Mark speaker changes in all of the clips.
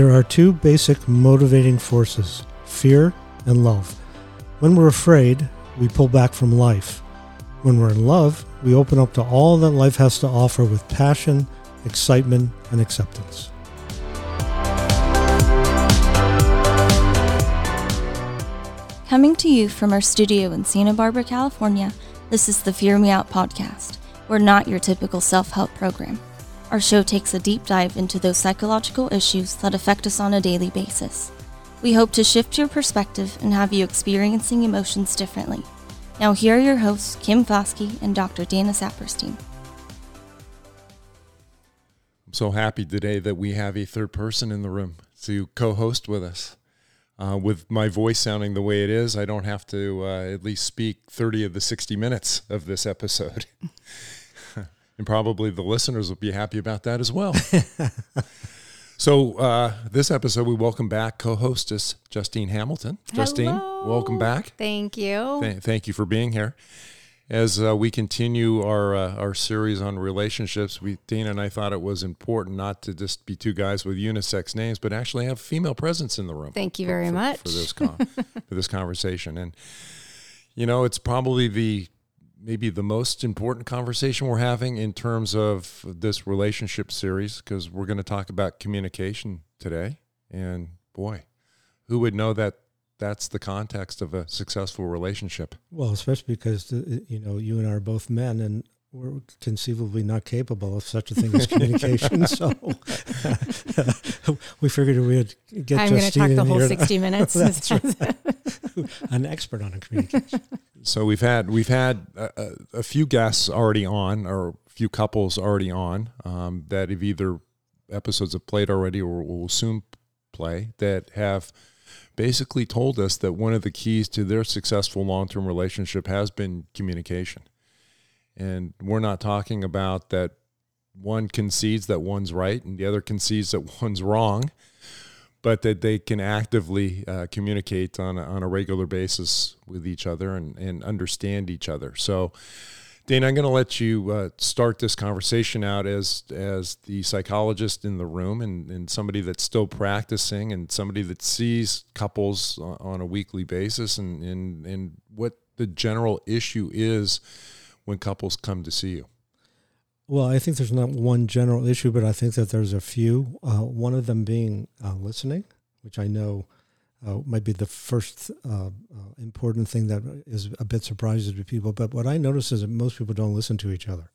Speaker 1: There are two basic motivating forces fear and love. When we're afraid, we pull back from life. When we're in love, we open up to all that life has to offer with passion, excitement, and acceptance.
Speaker 2: Coming to you from our studio in Santa Barbara, California, this is the Fear Me Out podcast. We're not your typical self help program. Our show takes a deep dive into those psychological issues that affect us on a daily basis. We hope to shift your perspective and have you experiencing emotions differently. Now, here are your hosts, Kim Foskey and Dr. Dana Saperstein.
Speaker 3: I'm so happy today that we have a third person in the room to co host with us. Uh, with my voice sounding the way it is, I don't have to uh, at least speak 30 of the 60 minutes of this episode. and probably the listeners will be happy about that as well. so, uh, this episode, we welcome back co hostess Justine Hamilton. Justine, welcome back.
Speaker 4: Thank you.
Speaker 3: Th- thank you for being here. As uh, we continue our uh, our series on relationships, we Dana and I thought it was important not to just be two guys with unisex names, but actually have female presence in the room.
Speaker 4: Thank you
Speaker 3: for-
Speaker 4: very
Speaker 3: for-
Speaker 4: much.
Speaker 3: for this con- for this conversation. And you know, it's probably the maybe the most important conversation we're having in terms of this relationship series because we're going to talk about communication today. And boy, who would know that that's the context of a successful relationship?
Speaker 1: Well, especially because uh, you know you and I are both men, and we're conceivably not capable of such a thing as communication. so we figured we'd get
Speaker 4: I'm going to
Speaker 1: Justine
Speaker 4: talk the whole
Speaker 1: here,
Speaker 4: 60 minutes.
Speaker 1: That's an expert on communication.
Speaker 3: So we've had we've had a, a, a few guests already on, or a few couples already on um, that have either episodes have played already or will soon play that have basically told us that one of the keys to their successful long term relationship has been communication. And we're not talking about that one concedes that one's right and the other concedes that one's wrong, but that they can actively uh, communicate on a, on a regular basis with each other and, and understand each other. So, Dana, I'm going to let you uh, start this conversation out as as the psychologist in the room and, and somebody that's still practicing and somebody that sees couples on, a weekly basis and, and, and what the general issue is when couples come to see you.
Speaker 1: Well, I think there's not one general issue, but I think that there's a few. Uh, one of them being uh, listening, which I know uh, might be the first uh, uh, important thing that is a bit surprising to people. But what I notice is that most people don't listen to each other.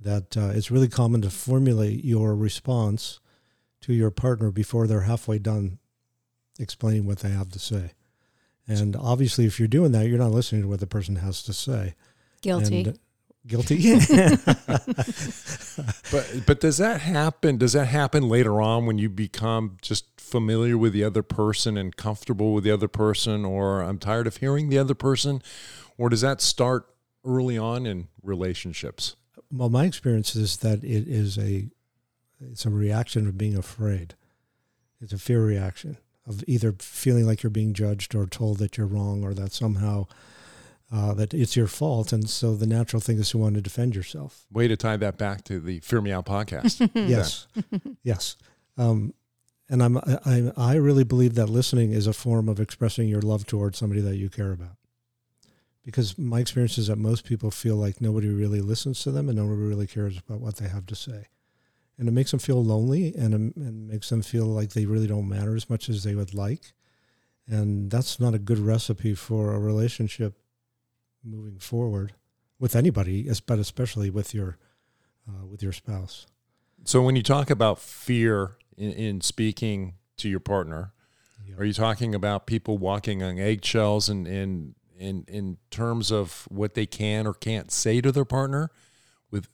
Speaker 1: That uh, it's really common to formulate your response to your partner before they're halfway done explaining what they have to say. And obviously, if you're doing that, you're not listening to what the person has to say.
Speaker 4: Guilty.
Speaker 1: And, uh, guilty.
Speaker 3: But but does that happen? Does that happen later on when you become just familiar with the other person and comfortable with the other person, or I'm tired of hearing the other person, or does that start early on in relationships?
Speaker 1: Well, my experience is that it is a it's a reaction of being afraid. It's a fear reaction of either feeling like you're being judged or told that you're wrong or that somehow uh, that it's your fault, and so the natural thing is to want to defend yourself.
Speaker 3: Way to tie that back to the Fear Me Out podcast.
Speaker 1: Yes, yes. Um, and I'm I I really believe that listening is a form of expressing your love towards somebody that you care about. Because my experience is that most people feel like nobody really listens to them and nobody really cares about what they have to say. And it makes them feel lonely and, and makes them feel like they really don't matter as much as they would like. And that's not a good recipe for a relationship moving forward with anybody, but especially with your uh, with your spouse.
Speaker 3: So when you talk about fear in, in speaking to your partner,
Speaker 1: Yeah.
Speaker 3: are you talking about people walking on eggshells and in in in terms of what they can or can't say to their partner, with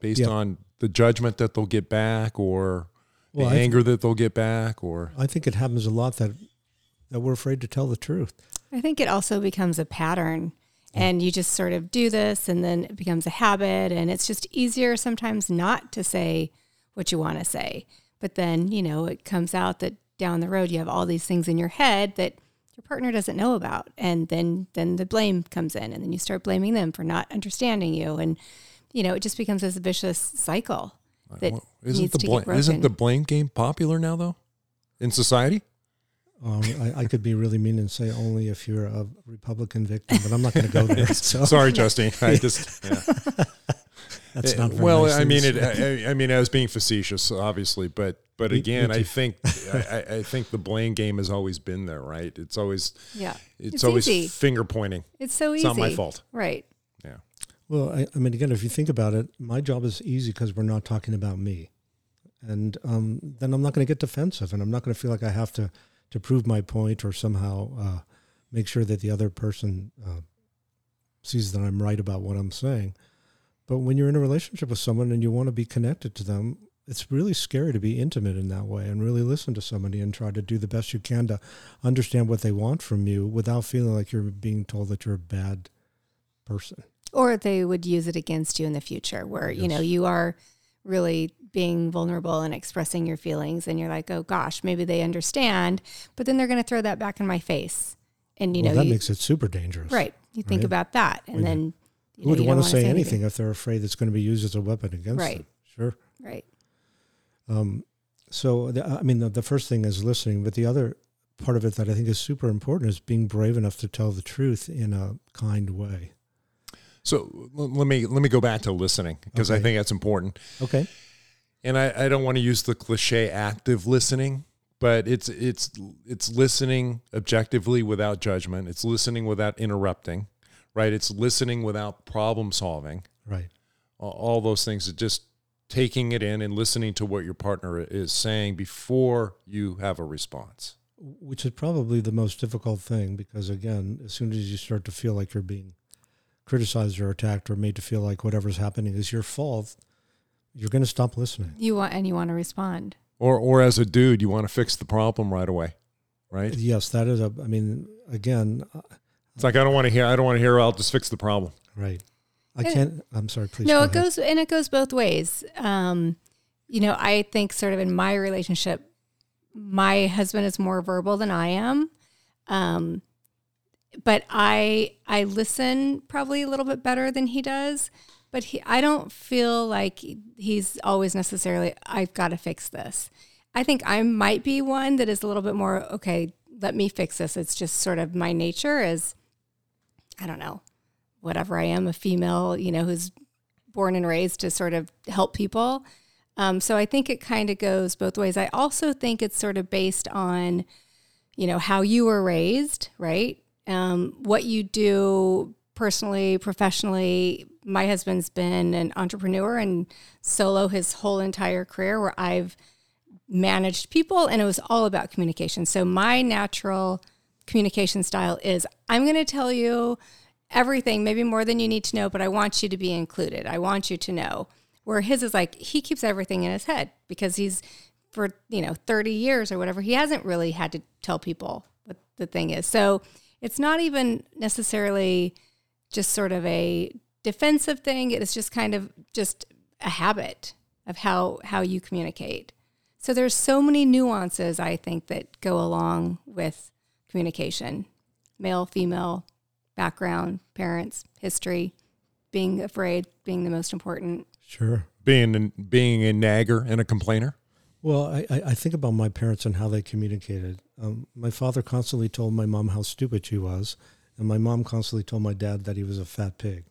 Speaker 3: based
Speaker 1: Yeah.
Speaker 3: on the judgment that they'll get back or the
Speaker 1: Well, I th-
Speaker 3: anger that they'll get back or
Speaker 1: I think it happens a lot that that we're afraid to tell the truth.
Speaker 4: I think it also becomes a pattern. And you just sort of do this, and then it becomes a habit. And it's just easier sometimes not to say what you want to say. But then, you know, it comes out that down the road, you have all these things in your head that your partner doesn't know about. And then, then the blame comes in, and then you start blaming them for not understanding you. And, you know, it just becomes this vicious cycle. that
Speaker 3: isn't
Speaker 4: needs
Speaker 3: the
Speaker 4: to
Speaker 3: isn't the blame game popular now though in society?
Speaker 1: Um, I, I could be really mean and say only if you're a Republican victim, but I'm not going to go there. So
Speaker 3: Sorry, Justine. I just yeah.
Speaker 1: that's
Speaker 3: Uh,
Speaker 1: not very
Speaker 3: well.
Speaker 1: nice
Speaker 3: I mean, it. I, I mean, I was being facetious, obviously, but but
Speaker 1: Me- me
Speaker 3: again, I think I, I- I think the blame game has always been there, right? It's always
Speaker 4: yeah,
Speaker 3: it's,
Speaker 4: It's
Speaker 3: always
Speaker 4: easy.
Speaker 3: finger pointing.
Speaker 4: it's so
Speaker 3: It's
Speaker 4: easy.
Speaker 3: not my fault.
Speaker 4: right?
Speaker 3: Yeah.
Speaker 1: Well, I, I mean, again, if you think about it, my job is easy because we're not talking about me, and um, then I'm not going to get defensive, and I'm not going to feel like I have to to prove my point or somehow uh, make sure that the other person uh, sees that I'm right about what I'm saying. But when you're in a relationship with someone and you want to be connected to them, it's really scary to be intimate in that way and really listen to somebody and try to do the best you can to understand what they want from you without feeling like you're being told that you're a bad person.
Speaker 4: Or they would use it against you in the future, where you know you are really being vulnerable and expressing your feelings, and you're like, oh gosh, maybe they understand, but then they're going to throw that back in my face, and you
Speaker 1: well,
Speaker 4: know,
Speaker 1: that
Speaker 4: you,
Speaker 1: makes it super dangerous.
Speaker 4: right? You think
Speaker 1: right?
Speaker 4: about that, and
Speaker 1: When
Speaker 4: then you
Speaker 1: Who would want to
Speaker 4: wanna
Speaker 1: say anything if they're afraid it's going to be used as a weapon against
Speaker 4: Right.
Speaker 1: them? Sure.
Speaker 4: right?
Speaker 1: Um, so, the, I mean, the, the first thing is listening, but the other part of it that I think is super important is being brave enough to tell the truth in a kind way.
Speaker 3: So l- let me let me go back to listening because I think that's important.
Speaker 1: Okay.
Speaker 3: And I, I don't want to use the cliche active listening, but it's it's it's listening objectively without judgment. It's listening without interrupting, right? It's listening without problem solving.
Speaker 1: Right.
Speaker 3: all, all those things. It's just taking it in and listening to what your partner is saying before you have a response.
Speaker 1: Which is probably the most difficult thing because, again, as soon as you start to feel like you're being criticized or attacked or made to feel like whatever's happening is your fault, you're going to stop listening.
Speaker 4: You want and you want to respond.
Speaker 3: Or or as a dude, you want to fix the problem right away, right?
Speaker 1: Yes, that is a, I mean, again, uh,
Speaker 3: It's like I don't want to hear. I don't want to hear. I'll just fix the problem.
Speaker 1: right. I
Speaker 4: And-
Speaker 1: can't, I'm sorry, please.
Speaker 4: no,
Speaker 1: go
Speaker 4: it
Speaker 1: ahead.
Speaker 4: goes and it goes both ways. Um, you know, I think sort of in my relationship, my husband is more verbal than I am. Um, but I I listen probably a little bit better than he does. But he, I don't feel like he's always necessarily. I've got to fix this. I think I might be one that is a little bit more okay. Let me fix this. It's just sort of my nature is. I don't know, whatever I am, a female, you know, who's born and raised to sort of help people. Um, so I think it kind of goes both ways. I also think it's sort of based on, you know, how you were raised, right? Um, what you do personally, professionally. My husband's been an entrepreneur and solo his whole entire career, where I've managed people and it was all about communication. So my natural communication style is I'm going to tell you everything, maybe more than you need to know, but I want you to be included. I want you to know. Where his is like he keeps everything in his head because he's for, you know, 30 years or whatever, he hasn't really had to tell people what the thing is. So it's not even necessarily just sort of a defensive thing. It's just kind of just a habit of how how you communicate. So there's so many nuances I think that go along with communication. Male, female, background, parents, history, being afraid being the most important.
Speaker 1: Sure.
Speaker 3: Being being a nagger and a complainer.
Speaker 1: Well, I, I I think about my parents and how they communicated. Um, my father constantly told my mom how stupid she was, and my mom constantly told my dad that he was a fat pig.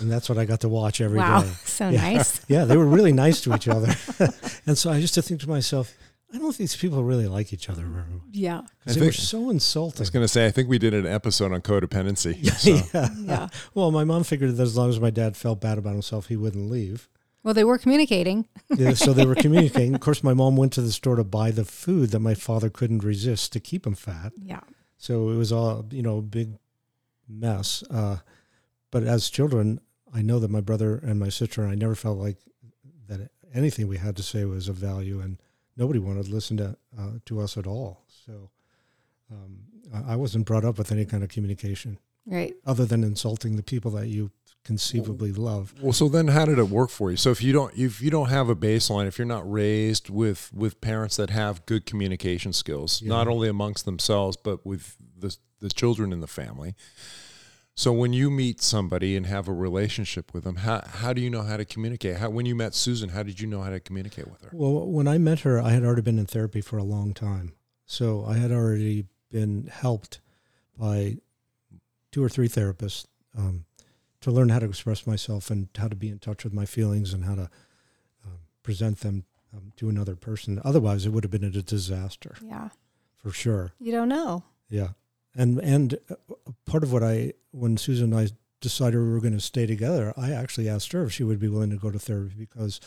Speaker 1: And that's what I got to watch every day.
Speaker 4: wow, so
Speaker 1: Yeah.
Speaker 4: nice.
Speaker 1: Yeah, they were really nice to each other. and so I used to think to myself, I don't think these people really like each other very much.
Speaker 4: Yeah,
Speaker 1: 'Cause
Speaker 3: I
Speaker 1: They were so insulting.
Speaker 3: I was going to say. I think we did an episode on codependency. So.
Speaker 1: yeah.
Speaker 4: yeah.
Speaker 1: Well, my mom figured that as long as my dad felt bad about himself, he wouldn't leave.
Speaker 4: Well, they were communicating.
Speaker 1: Yeah, so they were communicating. Of course, my mom went to the store to buy the food that my father couldn't resist to keep him fat.
Speaker 4: Yeah.
Speaker 1: So it was all, you know, a big mess. Uh, but as children, I know that my brother and my sister and I never felt like that anything we had to say was of value, and nobody wanted to listen to uh, to us at all. So um, I I wasn't brought up with any kind of communication
Speaker 4: Right.
Speaker 1: other than insulting the people that you conceivably love.
Speaker 3: Well, so then how did it work for you? So if you don't if you don't have a baseline, if you're not raised with with parents that have good communication skills,
Speaker 1: Yeah.
Speaker 3: not only amongst themselves but with the the children in the family. So when you meet somebody and have a relationship with them, how how do you know how to communicate? How when you met Susan, how did you know how to communicate with her?
Speaker 1: Well, when I met her, I had already been in therapy for a long time. So I had already been helped by two or three therapists um, to learn how to express myself and how to be in touch with my feelings and how to um, present them um, to another person. Otherwise, it would have been a disaster
Speaker 4: Yeah.
Speaker 1: for sure.
Speaker 4: You don't know.
Speaker 1: Yeah, and and uh, part of what I when Susan and I decided we were going to stay together, I actually asked her if she would be willing to go to therapy because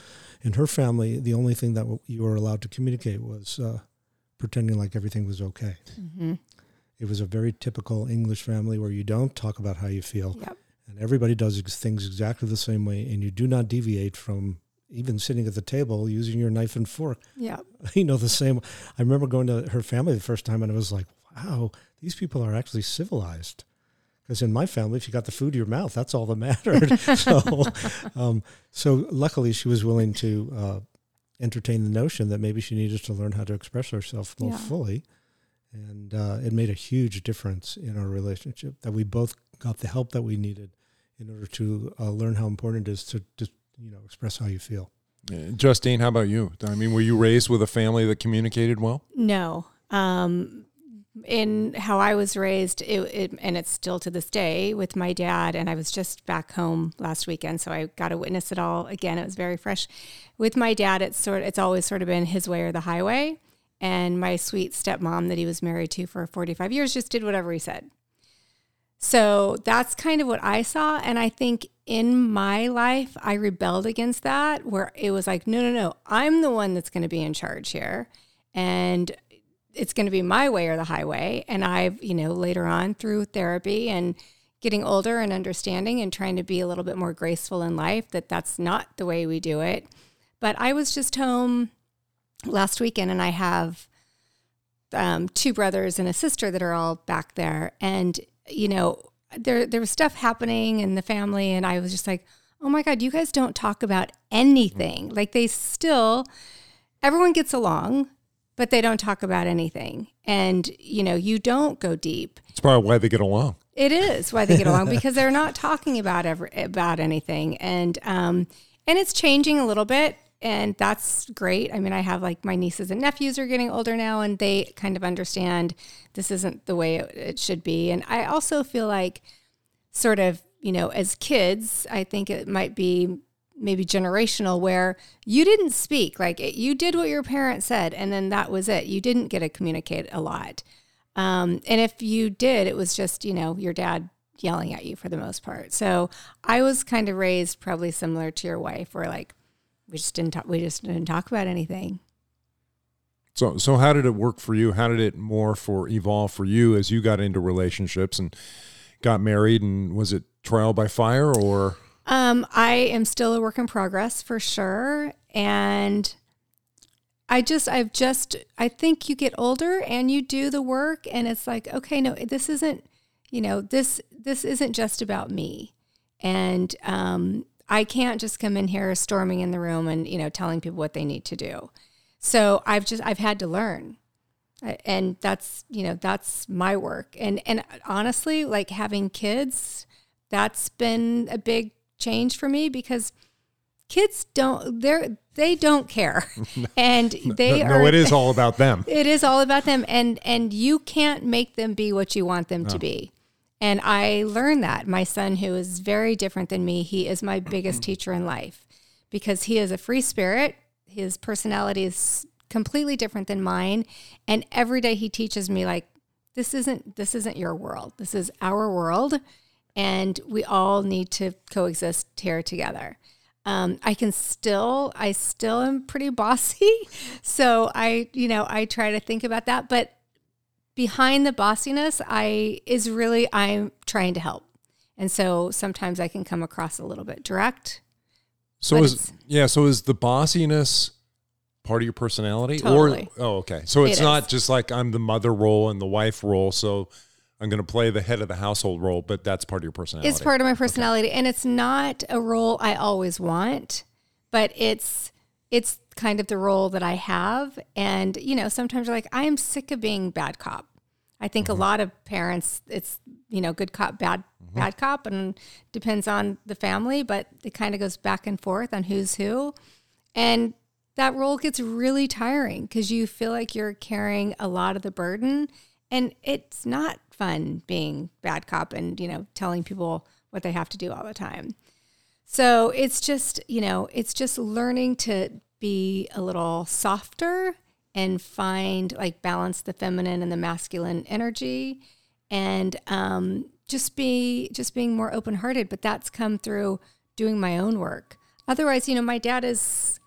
Speaker 1: in her family, the only thing that you were allowed to communicate was uh, pretending like everything was okay.
Speaker 4: Mm-hmm.
Speaker 1: It was a very typical English family where you don't talk about how you feel,
Speaker 4: Yep.
Speaker 1: And everybody does things exactly the same way, and you do not deviate from even sitting at the table using your knife and fork.
Speaker 4: Yeah.
Speaker 1: you know the same. I remember going to her family the first time, and I was like, "Wow, these people are actually civilized." Because in my family, if you got the food to your mouth, that's all that mattered. so, um, so luckily, she was willing to uh, entertain the notion that maybe she needed to learn how to express herself more
Speaker 4: Yeah.
Speaker 1: fully, and uh, it made a huge difference in our relationship. That we both got the help that we needed in order to uh, learn how important it is to, to you know express how you feel.
Speaker 3: Uh, Justine, how about you? I mean, were you raised with a family that communicated well?
Speaker 4: No. Um, in how I was raised, it, it, and it's still to this day with my dad. And I was just back home last weekend, so I got to witness it all again. It was very fresh. With my dad, it's sort, it's always sort of been his way or the highway. And my sweet stepmom that he was married to for 45 years just did whatever he said. So that's kind of what I saw. And I think in my life, I rebelled against that, where it was like, no, no, no, I'm the one that's going to be in charge here. And it's going to be my way or the highway. And I've, you know, later on through therapy and getting older and understanding and trying to be a little bit more graceful in life, that that's not the way we do it. But I was just home last weekend and I have um, two brothers and a sister that are all back there. And, you know, there, there was stuff happening in the family. And I was just like, oh my God, you guys don't talk about anything. Like they still, everyone gets along, but they don't talk about anything. And, you know, you don't go deep.
Speaker 3: It's probably why they get along.
Speaker 4: It is why they get along because they're not talking about ever about anything, and um, and it's changing a little bit, and that's great. I mean, I have like my nieces and nephews are getting older now, and they kind of understand this isn't the way it, it should be. And I also feel like, sort of, you know, as kids, I think it might be maybe generational where you didn't speak like it, you did what your parents said and then that was it you didn't get to communicate a lot um, and if you did it was just you know your dad yelling at you for the most part so i was kind of raised probably similar to your wife where like we just didn't talk we just didn't talk about anything
Speaker 3: So, so how did it work for you? How did it more for evolve for you as you got into relationships and got married? And was it trial by fire or?
Speaker 4: Um, I am still a work in progress for sure. And I just, I've just, I think you get older and you do the work and it's like, okay, no, this isn't, you know, this, this isn't just about me. And, um, I can't just come in here storming in the room and, you know, telling people what they need to do. So I've just, I've had to learn and that's, you know, that's my work. And, and honestly, like having kids, that's been a big change for me because kids don't they're they don't care and they
Speaker 3: no,
Speaker 4: are
Speaker 3: no, it is all about them.
Speaker 4: it is all about them and and you can't make them be what you want them to be and i learned that my son who is very different than me he is my biggest teacher in life because he is a free spirit his personality is completely different than mine and every day he teaches me like this isn't this isn't your world this is our world and we all need to coexist here together. Um, I can still, I still am pretty bossy. So I, you know, I try to think about that. But behind the bossiness, I is really, I'm trying to help. And so sometimes I can come across a little bit direct.
Speaker 3: So is yeah. So is the bossiness part of your personality,
Speaker 4: Totally.
Speaker 3: or oh, okay. So it's
Speaker 4: It
Speaker 3: not just like I'm the mother role and the wife role. So I'm going to play the head of the household role, but that's part of your personality.
Speaker 4: It's part of my personality, and it's not a role I always want, but it's it's kind of the role that I have. And you know, sometimes you're like, I am sick of being bad cop. I think a mm-hmm. lot of parents, it's you know, good cop, bad mm-hmm. bad cop, and depends on the family, but it kind of goes back and forth on who's who, and that role gets really tiring because you feel like you're carrying a lot of the burden, and it's not fun being bad cop and you know telling people what they have to do all the time. So it's just, you know, it's just learning to be a little softer and find like balance the feminine and the masculine energy and um, just be just being more open hearted. But that's come through doing my own work. Otherwise, you know, my dad is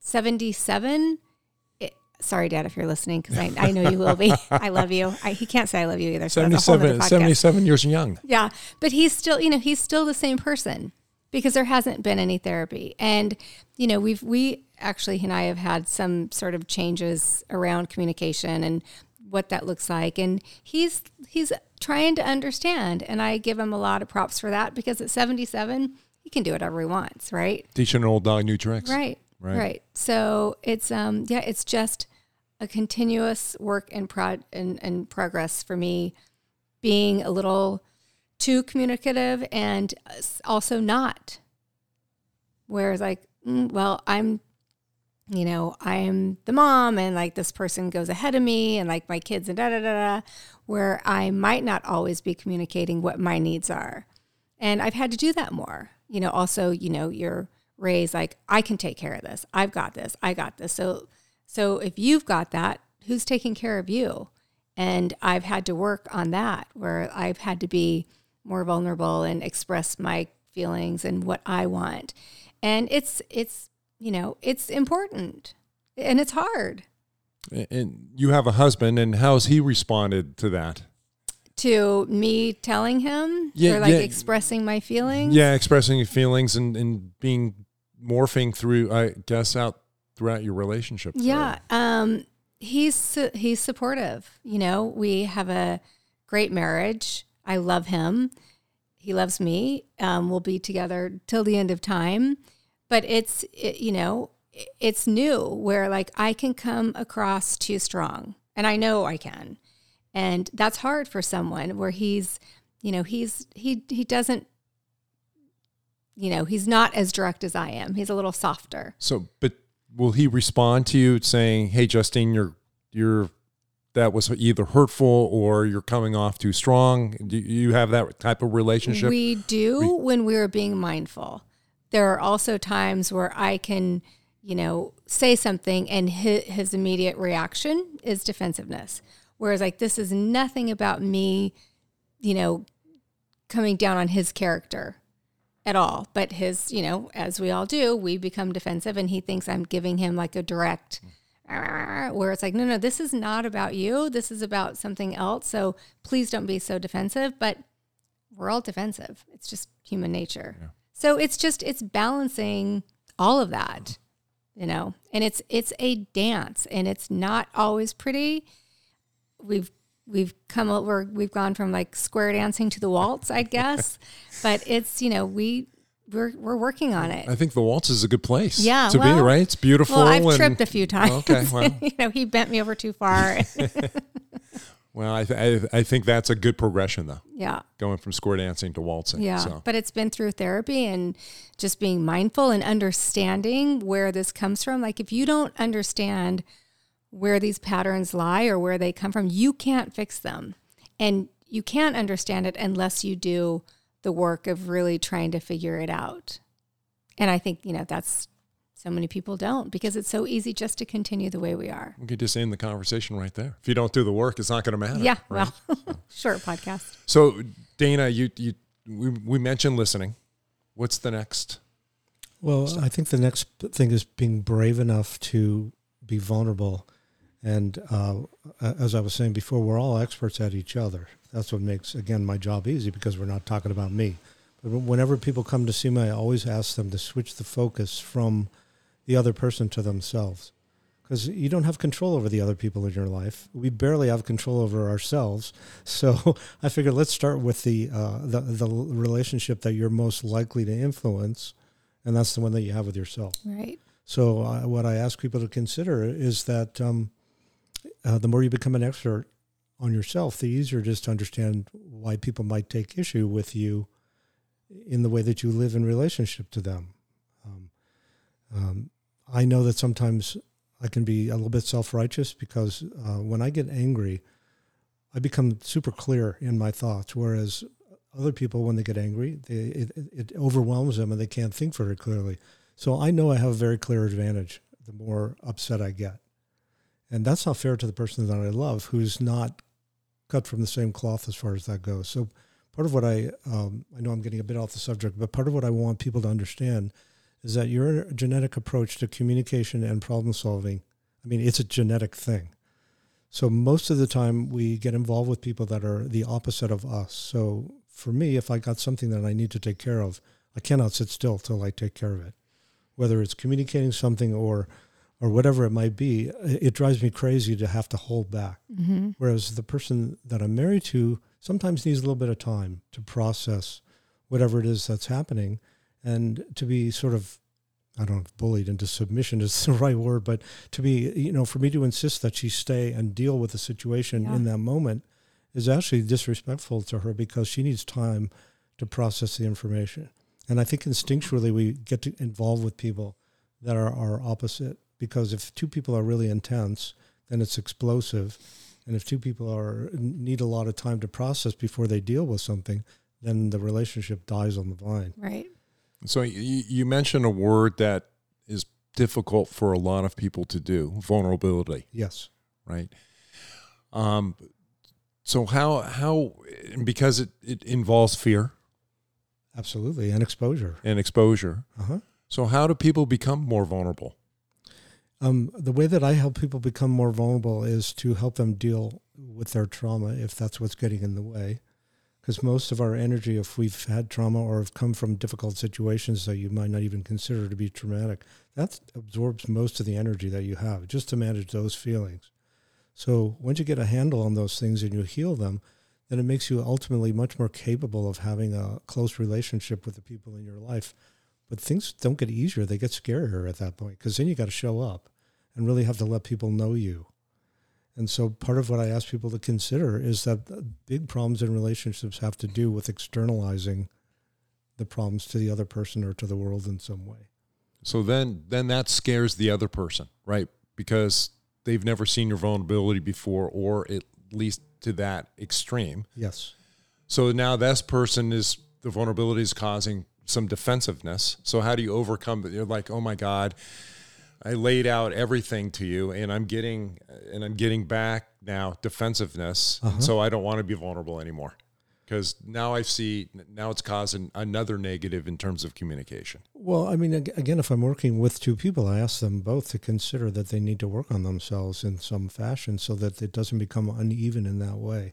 Speaker 4: 77. It, sorry, Dad, if you're listening, because I, I know you will be. I love you. I, he can't say I love you either. So that's a whole nother
Speaker 3: 77, 77 years young.
Speaker 4: Yeah, but he's still, you know, he's still the same person because there hasn't been any therapy. And you know, we've we actually he and I have had some sort of changes around communication and what that looks like and he's he's trying to understand and I give him a lot of props for that because at 77 he can do whatever he wants, right?
Speaker 3: Teaching an old dog new tricks.
Speaker 4: Right.
Speaker 3: Right.
Speaker 4: Right. So it's um yeah, it's just a continuous work and prod and, and progress for me being a little too communicative and also not. Whereas like, mm, well, I'm you know, I'm the mom and like this person goes ahead of me and like my kids and da da da da where I might not always be communicating what my needs are. And I've had to do that more. You know, also, you know, you're raised like I can take care of this. I've got this. I got this. So so if you've got that, who's taking care of you? And I've had to work on that where I've had to be more vulnerable and express my feelings and what I want. And it's it's you know, it's important and it's hard
Speaker 3: And you have a husband, and how's he responded to that?
Speaker 4: to me telling him
Speaker 3: Yeah,
Speaker 4: or like
Speaker 3: yeah.
Speaker 4: expressing my feelings.
Speaker 3: Yeah, expressing your feelings and, and being morphing through, I guess, out throughout your relationship.
Speaker 4: Yeah, um, he's he's supportive. You know, we have a great marriage. I love him. He loves me. Um, we'll be together till the end of time. But it's it, you know it's new where like I can come across too strong, and I know I can, and that's hard for someone where he's you know he's he he doesn't you know he's not as direct as I am. He's a little softer.
Speaker 3: So, but will he respond to you saying, "Hey, Justine, you're you're that was either hurtful or you're coming off too strong"? Do you have that type of relationship?
Speaker 4: We do when we're being mindful. There are also times where I can, you know, say something and his, his immediate reaction is defensiveness. Whereas, like, this is nothing about me, you know, coming down on his character at all. But his, you know, as we all do, we become defensive and he thinks I'm giving him like a direct, where it's like, no, no, this is not about you. This is about something else. So please don't be so defensive. But we're all defensive. It's just human nature. So it's just it's balancing all of that, you know. And it's it's a dance, and it's not always pretty. We've we've come over. We've gone from like square dancing to the waltz, I guess. but it's you know we we're we're working on it.
Speaker 3: I think the waltz is a good place.
Speaker 4: Yeah,
Speaker 3: to be right. It's beautiful.
Speaker 4: Well, I've
Speaker 3: and-
Speaker 4: tripped a few times.
Speaker 3: Okay, well.
Speaker 4: you know, he bent me over too far.
Speaker 3: Well, I, th- I I think that's a good progression though,
Speaker 4: yeah.
Speaker 3: going from square dancing to waltzing.
Speaker 4: Yeah,
Speaker 3: So.
Speaker 4: but it's been through therapy and just being mindful and understanding where this comes from. Like, if you don't understand where these patterns lie or where they come from, you can't fix them. And you can't understand it unless you do the work of really trying to figure it out. And I think, you know, that's so many people don't because it's so easy just to continue the way we are.
Speaker 3: We could just end the conversation right there. If you don't do the work, it's not going to matter.
Speaker 4: Yeah,
Speaker 3: right?
Speaker 4: well, short podcast.
Speaker 3: So, Dana, you you we, we mentioned listening. What's the next?
Speaker 1: Well, I think the next thing is being brave enough to be vulnerable. And uh, as I was saying before, we're all experts at each other. That's what makes, again, my job easy because we're not talking about me. But whenever people come to see me, I always ask them to switch the focus from the other person to themselves. Because you don't have control over the other people in your life. We barely have control over ourselves. So I figured let's start with the, uh, the, the relationship that you're most likely to influence and that's the one that you have with yourself.
Speaker 4: Right.
Speaker 1: So, uh, what I ask people to consider is that um, uh, the more you become an expert on yourself, the easier it is to understand why people might take issue with you in the way that you live in relationship to them. Um, um, I know that sometimes I can be a little bit self righteous because uh, when I get angry, I become super clear in my thoughts. Whereas other people, when they get angry, they, it, it overwhelms them and they can't think very clearly. So I know I have a very clear advantage the more upset I get. And that's not fair to the person that I love who's not cut from the same cloth as far as that goes. So part of what I, um, I know I'm getting a bit off the subject, but part of what I want people to understand is that your genetic approach to communication and problem solving, I mean, it's a genetic thing. So most of the time we get involved with people that are the opposite of us. So for me, if I got something that I need to take care of, I cannot sit still till I take care of it. Whether it's communicating something or or whatever it might be, it drives me crazy to have to hold back. Mm-hmm. Whereas the person that I'm married to sometimes needs a little bit of time to process whatever it is that's happening and to be sort of I don't know if bullied into submission is the right word, but to be, you know, for me to insist that she stay and deal with the situation yeah. in that moment is actually disrespectful to her because she needs time to process the information. And I think instinctually we get to involved with people that are, are opposite because if two people are really intense, then it's explosive. And if two people are need a lot of time to process before they deal with something, then the relationship dies on the vine.
Speaker 4: Right.
Speaker 3: So you, you mentioned a word that is difficult for a lot of people to do: vulnerability.
Speaker 1: Yes.
Speaker 3: Right. Um. So how how because it it involves fear.
Speaker 1: Absolutely, and exposure.
Speaker 3: And exposure.
Speaker 1: Uh-huh.
Speaker 3: So how do people become more vulnerable?
Speaker 1: Um, the way that I help people become more vulnerable is to help them deal with their trauma if that's what's getting in the way because most of our energy, if we've had trauma or have come from difficult situations that you might not even consider to be traumatic, that absorbs most of the energy that you have just to manage those feelings. So once you get a handle on those things and you heal them, then it makes you ultimately much more capable of having a close relationship with the people in your life. But things don't get easier; they get scarier at that point because then you got to show up and really have to let people know you and so part of what I ask people to consider is that big problems in relationships have to do with externalizing the problems to the other person or to the world in some way.
Speaker 3: So then then that scares the other person, right? Because they've never seen your vulnerability before or at least to that extreme.
Speaker 1: Yes.
Speaker 3: So now this person is the vulnerability is causing some defensiveness. So how do you overcome it? You're like, "Oh my god, I laid out everything to you, and I'm getting and I'm getting back now defensiveness. Uh-huh. So I don't want to be vulnerable anymore because now I see now it's causing another negative in terms of communication.
Speaker 1: Well, I mean, again, if I'm working with two people, I ask them both to consider that they need to work on themselves in some fashion so that it doesn't become uneven in that way.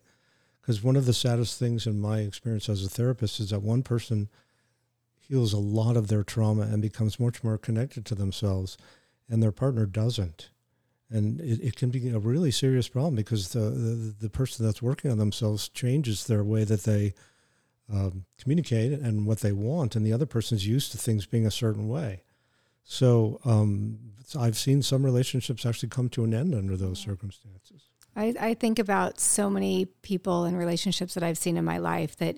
Speaker 1: Because one of the saddest things in my experience as a therapist is that one person heals a lot of their trauma and becomes much more connected to themselves and their partner doesn't. And it, it can be a really serious problem because the, the, the person that's working on themselves changes their way that they um, communicate and what they want, and the other person's used to things being a certain way. So um, I've seen some relationships actually come to an end under those circumstances.
Speaker 4: I, I think about so many people and relationships that I've seen in my life that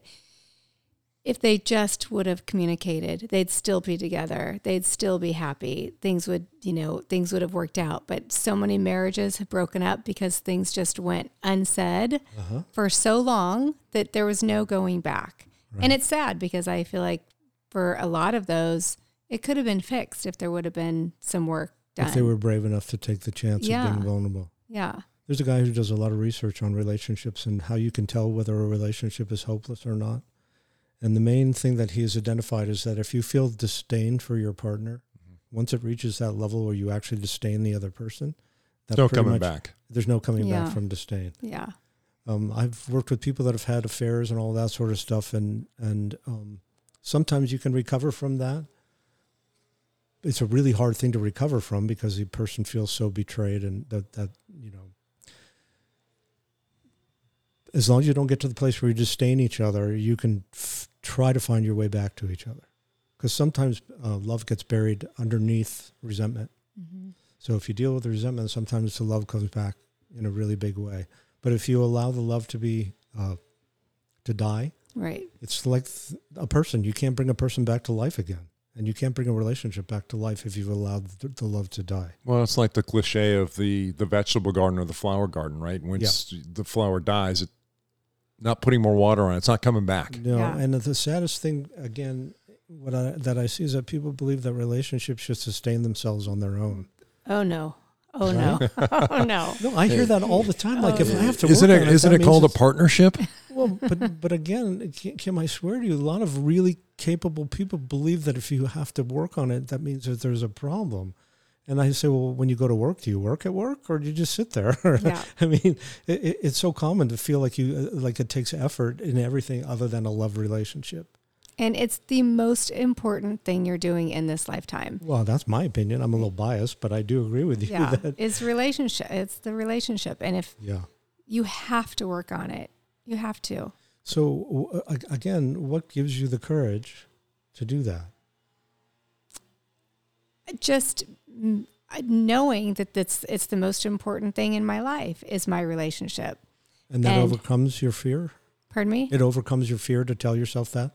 Speaker 4: if they just would have communicated, they'd still be together. They'd still be happy. Things would, you know, things would have worked out. But so many marriages have broken up because things just went unsaid uh-huh. for so long that there was no going back. Right. And it's sad because I feel like for a lot of those, it could have been fixed if there would have been some work done.
Speaker 1: If they were brave enough to take the chance yeah. of being vulnerable.
Speaker 4: Yeah.
Speaker 1: There's a guy who does a lot of research on relationships and how you can tell whether a relationship is hopeless or not. And the main thing that he has identified is that if you feel disdain for your partner, mm-hmm. once it reaches that level where you actually disdain the other person,
Speaker 3: that's no coming much, back.
Speaker 1: There's no coming yeah. back from disdain.
Speaker 4: Yeah.
Speaker 1: Um, I've worked with people that have had affairs and all that sort of stuff, and and um, sometimes you can recover from that. It's a really hard thing to recover from because the person feels so betrayed, and that that you know as long as you don't get to the place where you disdain each other, you can f- try to find your way back to each other. Because sometimes uh, love gets buried underneath resentment. Mm-hmm. So if you deal with the resentment, sometimes the love comes back in a really big way. But if you allow the love to be uh, to die.
Speaker 4: Right.
Speaker 1: It's like th- a person. You can't bring a person back to life again. And you can't bring a relationship back to life if you've allowed the, the love to die.
Speaker 3: Well, it's like the cliche of the the vegetable garden or the flower garden, right? Once the flower dies, it not putting more water on it, it's not coming back.
Speaker 1: No,
Speaker 4: Yeah.
Speaker 1: and the saddest thing again, what I, that I see is that people believe that relationships should sustain themselves on their own.
Speaker 4: Oh no. Oh no. oh no.
Speaker 1: No, I hear that all the time. Like if oh, I have to,
Speaker 3: Isn't
Speaker 1: work
Speaker 3: it
Speaker 1: on
Speaker 3: isn't it called a partnership?
Speaker 1: Well, but but again, Kim, I swear to you, a lot of really capable people believe that if you have to work on it, that means that there's a problem. And I say, well, when you go to work, do you work at work or do you just sit there?
Speaker 4: Yeah.
Speaker 1: I mean, it, it- it's so common to feel like you uh, like it takes effort in everything other than a love relationship.
Speaker 4: And it's the most important thing you're doing in this lifetime.
Speaker 1: Well, that's my opinion. I'm a little biased, but I do agree with you.
Speaker 4: Yeah.
Speaker 1: That,
Speaker 4: It's relationship. It's the relationship. And if
Speaker 1: yeah.
Speaker 4: you have to work on it, you have to.
Speaker 1: So uh, again, what gives you the courage to do that?
Speaker 4: Just knowing that that's it's the most important thing in my life is my relationship.
Speaker 1: And that
Speaker 4: And-
Speaker 1: overcomes your fear.
Speaker 4: Pardon me?
Speaker 1: It overcomes your fear to tell yourself that.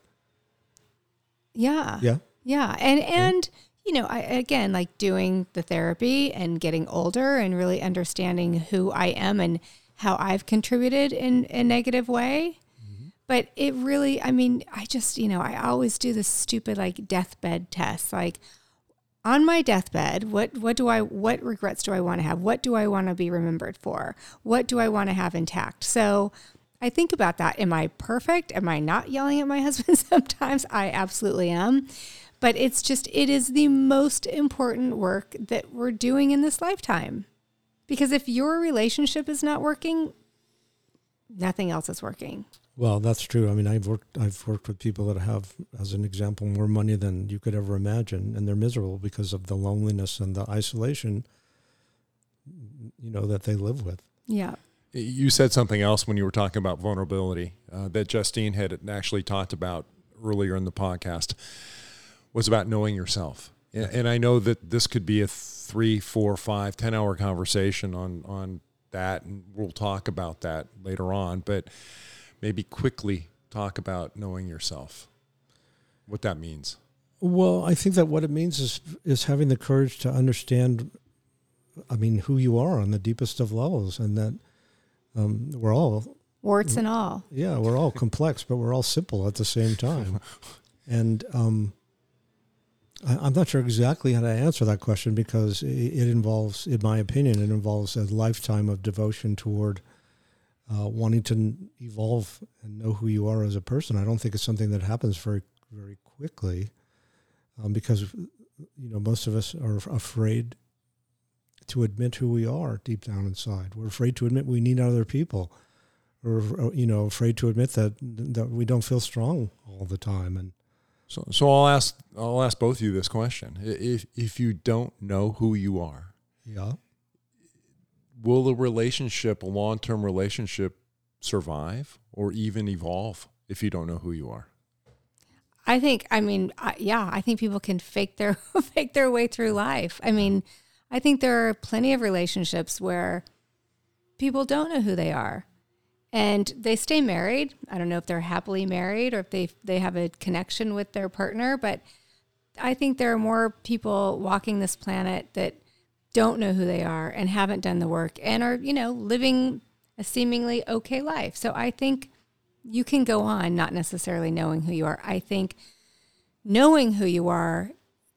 Speaker 4: Yeah.
Speaker 1: Yeah.
Speaker 4: Yeah. And and you know, I again like doing the therapy and getting older and really understanding who I am and how I've contributed in a negative way. Mm-hmm. But it really, I mean, I just, you know, I always do this stupid like deathbed test. Like on my deathbed, what what do I what regrets do I want to have? What do I want to be remembered for? What do I want to have intact? So I think about that. Am I perfect? Am I not yelling at my husband sometimes? I absolutely am. But it's just it is the most important work that we're doing in this lifetime. Because if your relationship is not working, nothing else is working.
Speaker 1: Well, that's true. I mean, I've worked I've worked with people that have, as an example, more money than you could ever imagine, and they're miserable because of the loneliness and the isolation, you know, that they live with.
Speaker 4: Yeah.
Speaker 3: You said something else when you were talking about vulnerability uh, that Justine had actually talked about earlier in the podcast was about knowing yourself. And, and I know that this could be a three, four, five, ten hour conversation on on that, and we'll talk about that later on. But maybe quickly talk about knowing yourself, what that means.
Speaker 1: Well, I think that what it means is is having the courage to understand. I mean, who you are on the deepest of levels, and that um, we're all
Speaker 4: Warts and all.
Speaker 1: yeah, we're all complex, but we're all simple at the same time. And um, I, I'm not sure exactly how to answer that question because it, it involves, in my opinion, it involves a lifetime of devotion toward uh, wanting to n- evolve and know who you are as a person. I don't think it's something that happens very, very quickly um, because, you know, most of us are afraid to admit who we are deep down inside. We're afraid to admit we need other people or you know afraid to admit that that we don't feel strong all the time and
Speaker 3: So, so I'll ask I'll ask both of you this question: If if you don't know who you are,
Speaker 1: yeah
Speaker 3: will a relationship, a long term relationship, survive or even evolve if you don't know who you are?
Speaker 4: I think. I mean, I, yeah. I think people can fake their fake their way through life. I mean, I think there are plenty of relationships where people don't know who they are, and they stay married. I don't know if they're happily married or if they they have a connection with their partner, but I think there are more people walking this planet that don't know who they are and haven't done the work and are you know living a seemingly okay life. So I think you can go on not necessarily knowing who you are. I think knowing who you are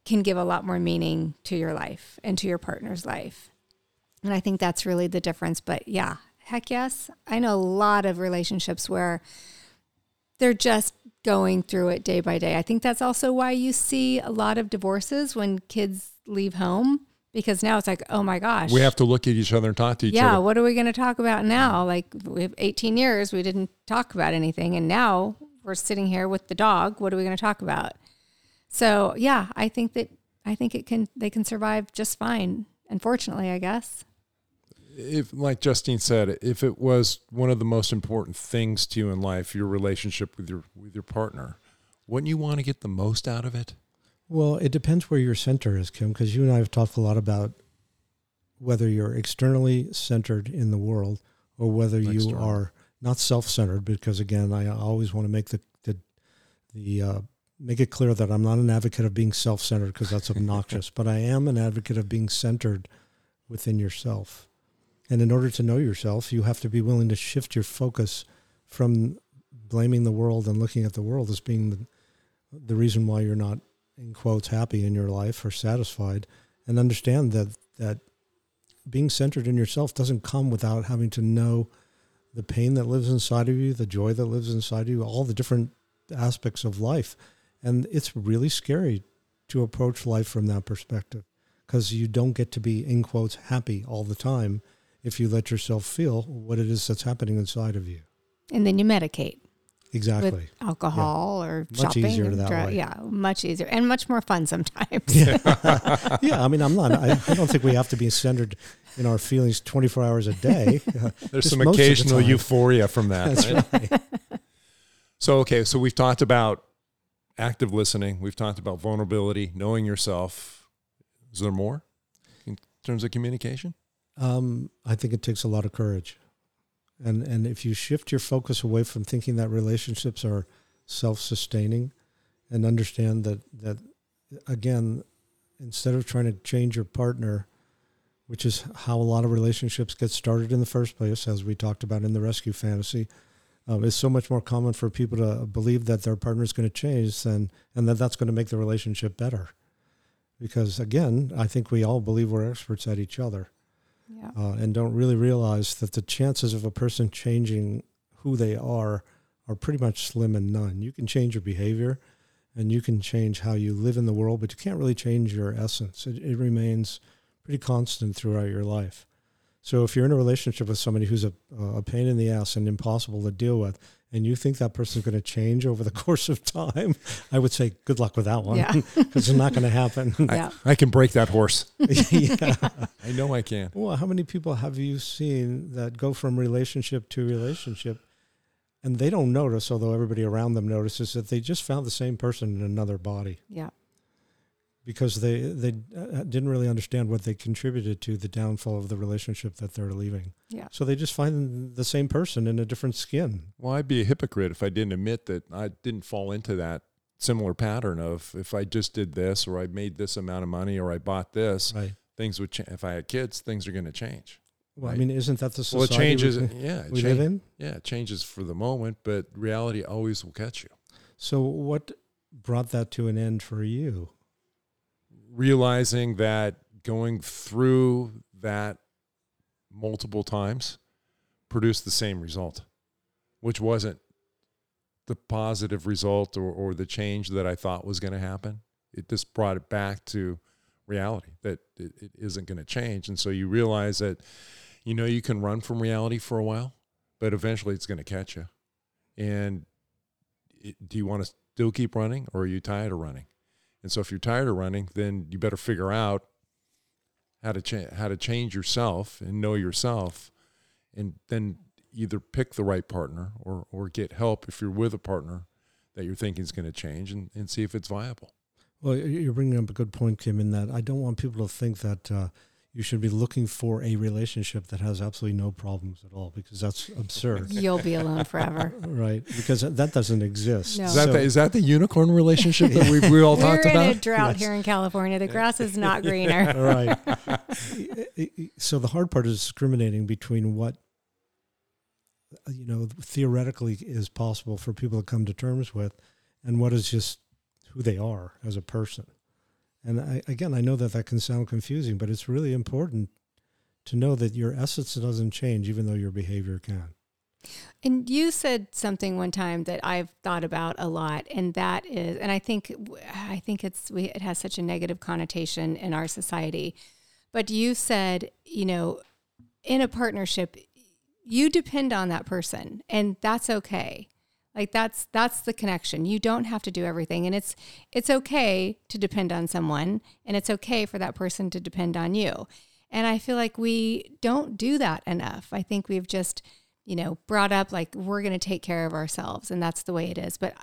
Speaker 4: can give a lot more meaning to your life and to your partner's life. And I think that's really the difference. But yeah, heck yes. I know a lot of relationships where they're just going through it day by day. I think that's also why you see a lot of divorces when kids leave home because now it's like, oh my gosh.
Speaker 3: We have to look at each other and talk to each
Speaker 4: yeah,
Speaker 3: other.
Speaker 4: Yeah, what are we going to talk about now? Like we have 18 years, we didn't talk about anything, and now we're sitting here with the dog. What are we going to talk about? So yeah, I think that I think it can they can survive just fine. Unfortunately, I guess.
Speaker 3: If, like Justine said, if it was one of the most important things to you in life, your relationship with your with your partner, wouldn't you want to get the most out of it?
Speaker 1: Well it depends where your center is kim because you and i have talked a lot about whether you're externally centered in the world or whether you are not self-centered because again I always want to make the the, the uh, make it clear that I'm not an advocate of being self-centered because that's obnoxious, but I am an advocate of being centered within yourself. And in order to know yourself, you have to be willing to shift your focus from blaming the world and looking at the world as being the, the reason why you're not in quotes happy in your life or satisfied and understand that that being centered in yourself doesn't come without having to know the pain that lives inside of you, the joy that lives inside of you, all the different aspects of life. And it's really scary to approach life from that perspective because you don't get to be, in quotes, happy all the time if you let yourself feel what it is that's happening inside of you.
Speaker 4: And then you medicate.
Speaker 1: Exactly.
Speaker 4: With alcohol yeah. or
Speaker 1: much
Speaker 4: shopping.
Speaker 1: easier that
Speaker 4: drug.
Speaker 1: way.
Speaker 4: Yeah, much easier and much more fun sometimes.
Speaker 1: Yeah. yeah. I mean, I'm not, I, I, don't think we have to be centered in our feelings 24 hours a day.
Speaker 3: There's some occasional the euphoria from that.
Speaker 1: That's right? right.
Speaker 3: so, okay. So we've talked about active listening. We've talked about vulnerability, knowing yourself. Is there more in terms of communication?
Speaker 1: Um, I think it takes a lot of courage. And and if you shift your focus away from thinking that relationships are self-sustaining and understand that that again instead of trying to change your partner which is how a lot of relationships get started in the first place as we talked about in the rescue fantasy um, it's so much more common for people to believe that their partner is going to change than and that that's going to make the relationship better. Because again i think we all believe we're experts at each other
Speaker 4: yeah.
Speaker 1: uh, and don't really realize that the chances of a person changing who they are are pretty much slim and none. You can change your behavior and you can change how you live in the world, but you can't really change your essence. It, it remains pretty constant throughout your life. So if you're in a relationship with somebody who's a, a pain in the ass and impossible to deal with, and you think that person's going to change over the course of time, I would say good luck with that one because yeah. it's not going to happen.
Speaker 4: yeah.
Speaker 3: I, I, can break that horse.
Speaker 1: yeah.
Speaker 3: I know I can.
Speaker 1: Well, how many people have you seen that go from relationship to relationship and they don't notice, although everybody around them notices that they just found the same person in another body?
Speaker 4: Yeah
Speaker 1: because they they uh, didn't really understand what they contributed to the downfall of the relationship that they're leaving.
Speaker 4: Yeah.
Speaker 1: So they just find the same person in a different skin.
Speaker 3: Well, I'd be a hypocrite if I didn't admit that I didn't fall into that similar pattern of if I just did this or I made this amount of money or I bought this,
Speaker 1: right.
Speaker 3: things would change. If I had kids, things are going to change.
Speaker 1: Well, right? I mean, isn't that the society
Speaker 3: well, it changes?
Speaker 1: we,
Speaker 3: yeah,
Speaker 1: we live in?
Speaker 3: Yeah, it changes for the moment, but reality always will catch you.
Speaker 1: So, what brought that to an end for you?
Speaker 3: Realizing that going through that multiple times produced the same result, which wasn't the positive result or, or the change that I thought was going to happen. It just brought it back to reality that it, it isn't going to change. And so you realize that, you know, you can run from reality for a while, but eventually it's going to catch you. And it, do you want to still keep running or are you tired of running? And so if you're tired of running, then you better figure out how to change how to change yourself and know yourself and then either pick the right partner or or get help if you're with a partner that you're thinking is going to change and, and see if it's viable.
Speaker 1: Well, you're bringing up a good point, Kim, in that I don't want people to think that uh, you should be looking for a relationship that has absolutely no problems at all because that's absurd.
Speaker 4: You'll be alone forever.
Speaker 1: right. Because that doesn't exist.
Speaker 4: No.
Speaker 3: Is, that so, the, is that the unicorn relationship that we, we all talked about?
Speaker 4: We're in a drought yes. here in California. The grass is not greener.
Speaker 1: right. so the hard part is discriminating between what you know theoretically is possible for people to come to terms with and what is just who they are as a person. And I, again, I know that that can sound confusing, but it's really important to know that your essence doesn't change, even though your behavior can.
Speaker 4: And you said something one time that I've thought about a lot, and that is, and I think, I think it's we, it has such a negative connotation in our society. But you said, you know, in a partnership, you depend on that person, and that's okay. Like that's that's the connection. You don't have to do everything and it's it's okay to depend on someone and it's okay for that person to depend on you. And I feel like we don't do that enough. I think we've just, you know, brought up like we're going to take care of ourselves and that's the way it is. But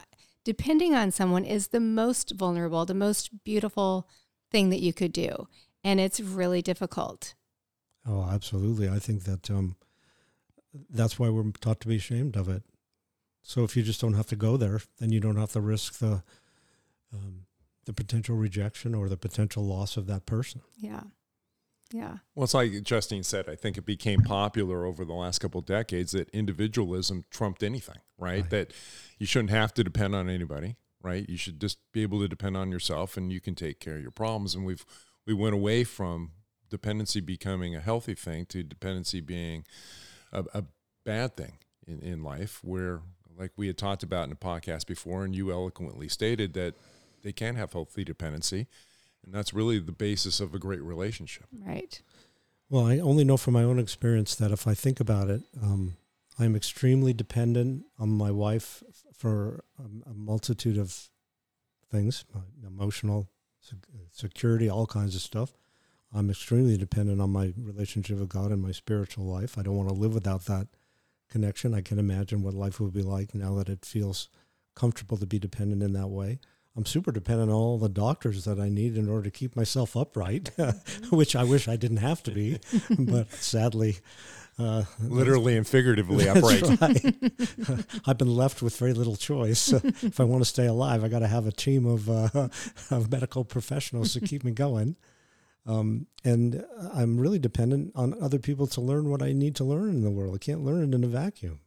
Speaker 4: depending on someone is the most vulnerable, the most beautiful thing that you could do. And it's really difficult.
Speaker 1: Oh, absolutely. I think that um that's why we're taught to be ashamed of it. So if you just don't have to go there, then you don't have to risk the um, the potential rejection or the potential loss of that person.
Speaker 4: Yeah. Yeah.
Speaker 3: Well, it's like Justine said. I think it became popular over the last couple of decades that individualism trumped anything, right?
Speaker 1: Right.
Speaker 3: That you shouldn't have to depend on anybody, right? You should just be able to depend on yourself, and you can take care of your problems. And we've we went away from dependency becoming a healthy thing to dependency being a, a bad thing in, in life, where like we had talked about in the podcast before, and you eloquently stated that they can have healthy dependency, and that's really the basis of a great relationship.
Speaker 4: Right.
Speaker 1: Well, I only know from my own experience that if I think about it, um, I'm extremely dependent on my wife for a, a multitude of things, my emotional security, all kinds of stuff. I'm extremely dependent on my relationship with God and my spiritual life. I don't want to live without that connection. I can imagine what life would be like now that it feels comfortable to be dependent in that way. I'm super dependent on all the doctors that I need in order to keep myself upright, which I wish I didn't have to be, but sadly, uh,
Speaker 3: Literally and figuratively upright.
Speaker 1: right. I've been left with very little choice. if I want to stay alive, I got to have a team of uh, of medical professionals to keep me going. Um, and I'm really dependent on other people to learn what I need to learn in the world. I can't learn it in a vacuum.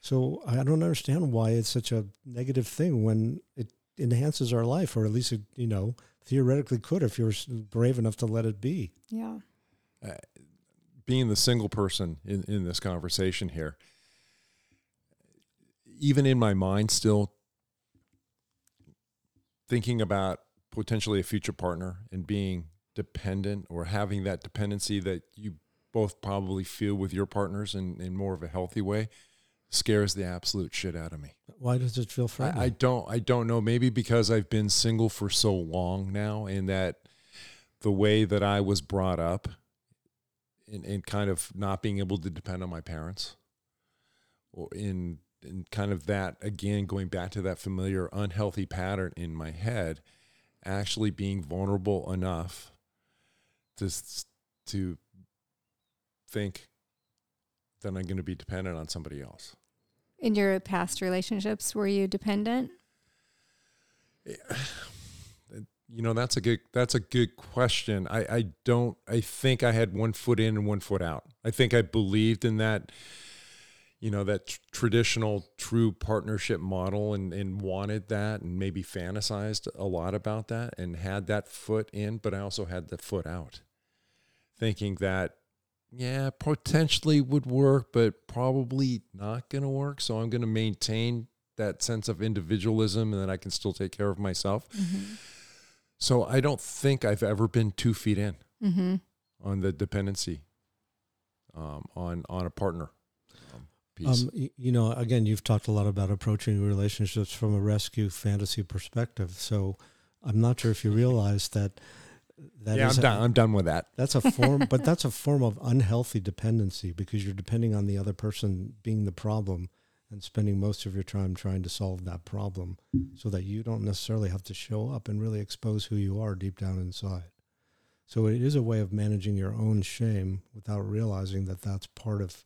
Speaker 1: So I don't understand why it's such a negative thing when it enhances our life, or at least it, you know theoretically could if you're brave enough to let it be.
Speaker 4: Yeah.
Speaker 3: being the single person in, in this conversation here, even in my mind, still thinking about potentially a future partner and being dependent or having that dependency that you both probably feel with your partners in, in more of a healthy way scares the absolute shit out of me.
Speaker 1: Why does it feel frightening?
Speaker 3: I, I don't I don't know. Maybe because I've been single for so long now and that the way that I was brought up and, in kind of not being able to depend on my parents or in in kind of that again going back to that familiar unhealthy pattern in my head actually being vulnerable enough s- to think that I'm going to be dependent on somebody else.
Speaker 4: In your past relationships, were you dependent?
Speaker 3: You know, that's a good that's a good question. I, I don't I think I had one foot in and one foot out. I think I believed in that you know that tr- traditional true partnership model and and wanted that and maybe fantasized a lot about that and had that foot in, but I also had the foot out. Thinking that yeah, potentially would work, but probably not going to work. So I'm going to maintain that sense of individualism and that I can still take care of myself. So I don't think I've ever been two feet in
Speaker 4: Mm-hmm.
Speaker 3: on the dependency um, on on a partner piece.
Speaker 1: Um, you know, again, you've talked a lot about approaching relationships from a rescue fantasy perspective. So I'm not sure if you realize that that
Speaker 3: yeah,
Speaker 1: is
Speaker 3: I'm
Speaker 1: a-
Speaker 3: done. I'm done with that.
Speaker 1: That's a form, but that's a form of unhealthy dependency because you're depending on the other person being the problem and spending most of your time trying to solve that problem so that you don't necessarily have to show up and really expose who you are deep down inside. So it is a way of managing your own shame without realizing that that's part of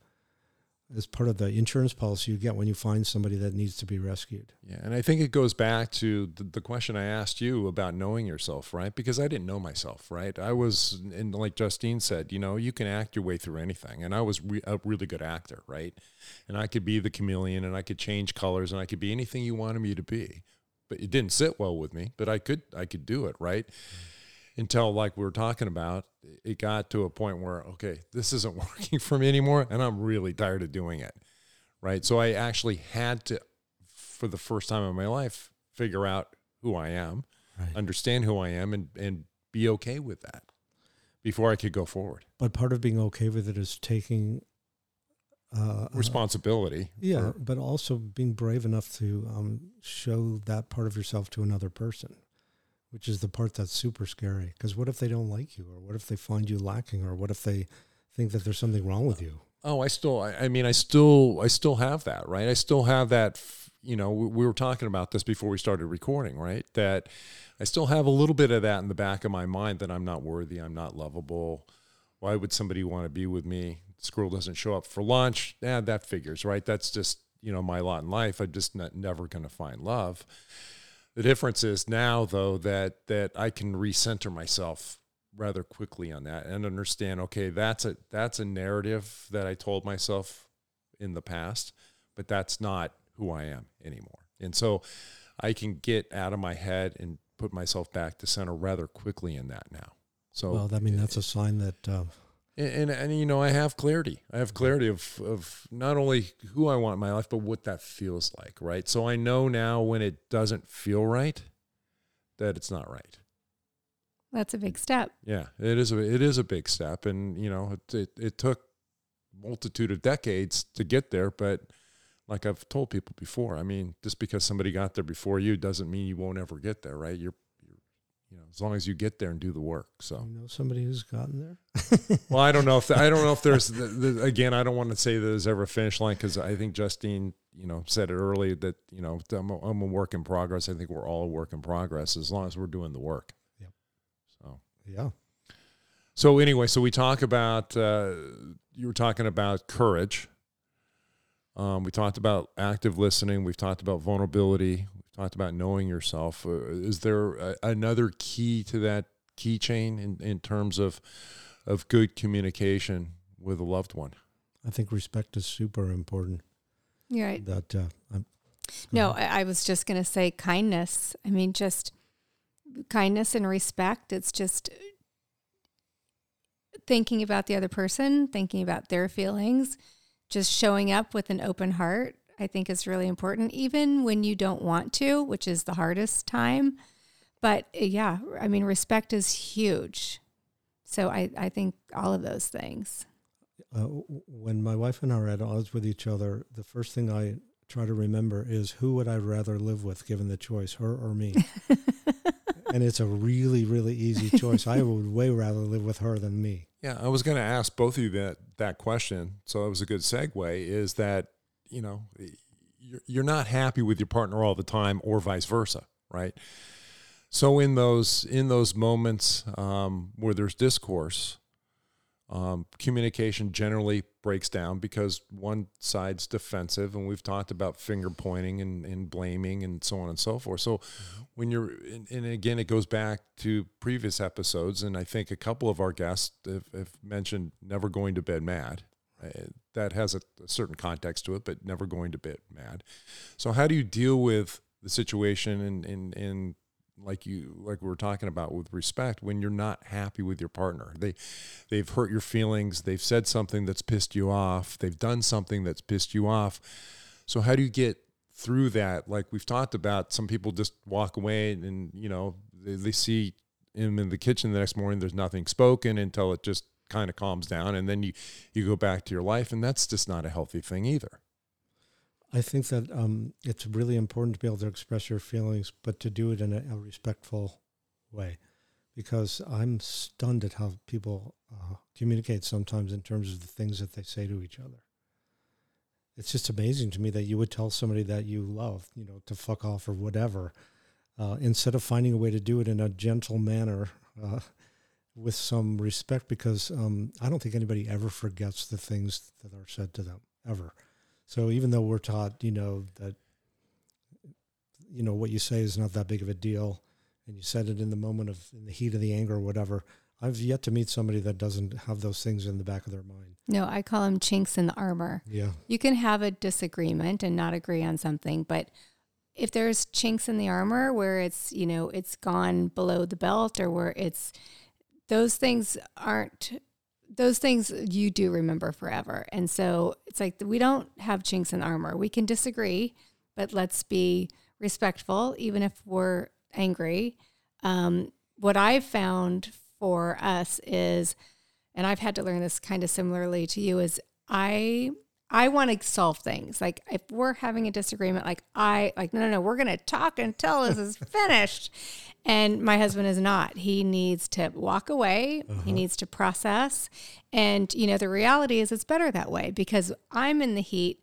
Speaker 1: is part of the insurance policy you get when you find somebody that needs to be rescued.
Speaker 3: Yeah, and I think it goes back to the, the question I asked you about knowing yourself, right? Because I didn't know myself, right? I was, and like Justine said, you know, you can act your way through anything, and I was re- a really good actor, right? And I could be the chameleon, and I could change colors, and I could be anything you wanted me to be. But it didn't sit well with me, but I could, I could do it, right? Until like we were talking about, it got to a point where okay, this isn't working for me anymore, and I'm really tired of doing it, right? So I actually had to for the first time in my life figure out who I am,
Speaker 1: Right.
Speaker 3: understand who I am, and and be okay with that before I could go forward.
Speaker 1: But part of being okay with it is taking uh, uh,
Speaker 3: Responsibility.
Speaker 1: Yeah,
Speaker 3: for-
Speaker 1: but also being brave enough to um, show that part of yourself to another person, which is the part that's super scary. Because what if they don't like you, or what if they find you lacking, or what if they think that there's something wrong with you?
Speaker 3: Oh, I still, I, I mean, I still, I still have that, right? I still have that, f- you know, we, we were talking about this before we started recording, right? That I still have a little bit of that in the back of my mind that I'm not worthy, I'm not lovable. Why would somebody want to be with me? squirrel doesn't show up for lunch, yeah, that figures, right? That's just you know my lot in life. I'm just not, never going to find love. The difference is now, though, that that I can recenter myself rather quickly on that and understand. Okay, that's a that's a narrative that I told myself in the past, but that's not who I am anymore. And so, I can get out of my head and put myself back to center rather quickly in that now. So,
Speaker 1: well, I mean, that's a sign that. Uh,
Speaker 3: and, and, and you know, I have clarity. I have clarity of of not only who I want in my life, but what that feels like, right? So I know now when it doesn't feel right, that it's not right.
Speaker 4: That's a big step.
Speaker 3: Yeah, it is a it is a big step, and you know, it it, it took multitude of decades to get there, but like I've told people before, I mean, just because somebody got there before you doesn't mean you won't ever get there, right? You're you know, as long as you get there and do the work. So
Speaker 1: you know somebody who's gotten there.
Speaker 3: well, I don't know if the, I don't know if there's the, the, again. I don't want to say there's ever a finish line because I think Justine, you know, said it early that you know I'm a, I'm a work in progress. I think we're all a work in progress as long as we're doing the work.
Speaker 1: Yep.
Speaker 3: So
Speaker 1: yeah.
Speaker 3: So anyway, so we talk about uh, you were talking about courage. Um, we talked about active listening. We've talked about vulnerability talked about knowing yourself. Uh, is there a, another key to that keychain in, in terms of of good communication with a loved one?
Speaker 1: I think respect is super important.
Speaker 4: You're right.
Speaker 1: That uh, I'm,
Speaker 4: no, I, I was just going to say kindness. I mean, just kindness and respect. It's just thinking about the other person, thinking about their feelings, just showing up with an open heart I think is really important, even when you don't want to, which is the hardest time. But uh, yeah, I mean, respect is huge. So I, I think all of those things.
Speaker 1: Uh, when my wife and I are at odds with each other, the first thing I try to remember is who would I rather live with given the choice, her or me? and it's a really, really easy choice. I would way rather live with her than me.
Speaker 3: Yeah, I was going to ask both of you that that question. So it was a good segue. Is that you know, you're, you're not happy with your partner all the time, or vice versa, right? So in those in those moments um, where there's discourse, um, communication generally breaks down because one side's defensive, and we've talked about finger pointing and, and blaming and so on and so forth. So when you're, and, and, again, it goes back to previous episodes, and I think a couple of our guests have, have mentioned never going to bed mad. Uh, that has a, a, certain context to it, but never going to bit mad. So how do you deal with the situation and and and like you like we were talking about with respect when you're not happy with your partner? They they've hurt your feelings they've said something that's pissed you off they've done something that's pissed you off. So how do you get through that? Like we've talked about some people just walk away and you know they, they see him in the kitchen the next morning there's nothing spoken until it just kind of calms down and then you you go back to your life and that's just not a healthy thing either.
Speaker 1: I think that um, it's really important to be able to express your feelings but to do it in a, a respectful way because i'm stunned at how people uh, communicate sometimes in terms of the things that they say to each other. It's just amazing to me that you would tell somebody that you love you know to fuck off or whatever uh, instead of finding a way to do it in a gentle manner uh, with some respect because um, I don't think anybody ever forgets the things that are said to them ever. So even though we're taught, you know, that you know what you say is not that big of a deal, and you said it in the moment of in the heat of the anger or whatever, I've yet to meet somebody that doesn't have those things in the back of their mind.
Speaker 4: No, I call them chinks in the armor.
Speaker 1: Yeah,
Speaker 4: you can have a disagreement and not agree on something, but if there's chinks in the armor where it's you know it's gone below the belt or where it's those things aren't those things you do remember forever. And so it's like we don't have chinks in armor. We can disagree, but let's be respectful, even if we're angry. Um, what I've found for us is, and I've had to learn this kind of similarly to you, is I I want to solve things. Like if we're having a disagreement, like I like no no no, we're gonna talk until this is finished. And my husband is not. He needs to walk away. Uh-huh. He needs to process. And you know the reality is it's better that way because I'm in the heat.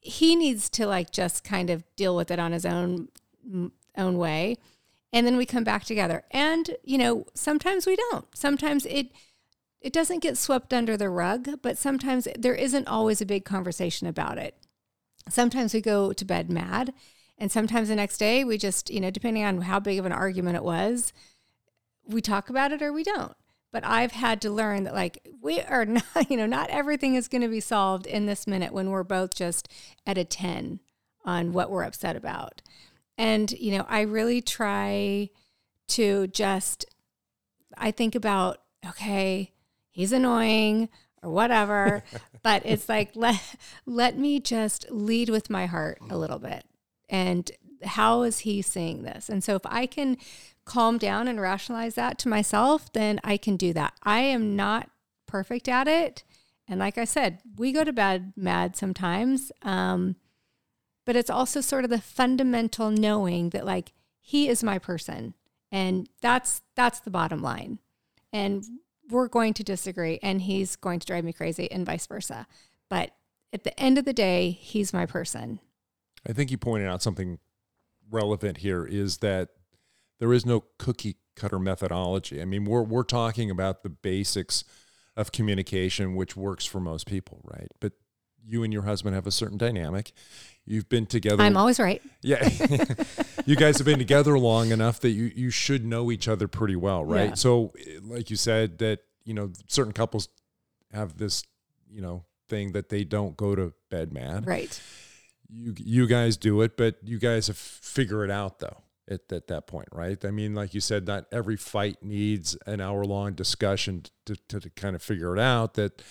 Speaker 4: He needs to like just kind of deal with it on his own own way, and then we come back together. And you know sometimes we don't. Sometimes it it doesn't get swept under the rug, but sometimes there isn't always a big conversation about it. Sometimes we go to bed mad, and sometimes the next day we just, you know, depending on how big of an argument it was, we talk about it or we don't. But I've had to learn that, like, we are not, you know, not everything is going to be solved in this minute when we're both just at a 10 on what we're upset about. And, you know, I really try to just, I think about, okay, he's annoying or whatever, but it's like, let, let me just lead with my heart a little bit. And how is he seeing this? And so if I can calm down and rationalize that to myself, then I can do that. I am not perfect at it. And like I said, we go to bed mad sometimes. Um, but it's also sort of the fundamental knowing that like he is my person and that's that's the bottom line and we're going to disagree and he's going to drive me crazy and vice versa but at the end of the day he's my person
Speaker 3: I think you pointed out something relevant here is that there is no cookie cutter methodology. I mean, we're we're talking about the basics of communication, which works for most people, right? But you and your husband have a certain dynamic. You've been together.
Speaker 4: i'm always right
Speaker 3: Yeah. you guys have been together long enough that you, you should know each other pretty well, right?
Speaker 4: Yeah.
Speaker 3: So, like you said, that, you know, certain couples have this, you know, thing that they don't go to bed mad.
Speaker 4: right
Speaker 3: You, you guys do it, but you guys have figure it out though at, at that point, right? I mean, like you said, not every fight needs an hour long discussion to, to, to kind of figure it out that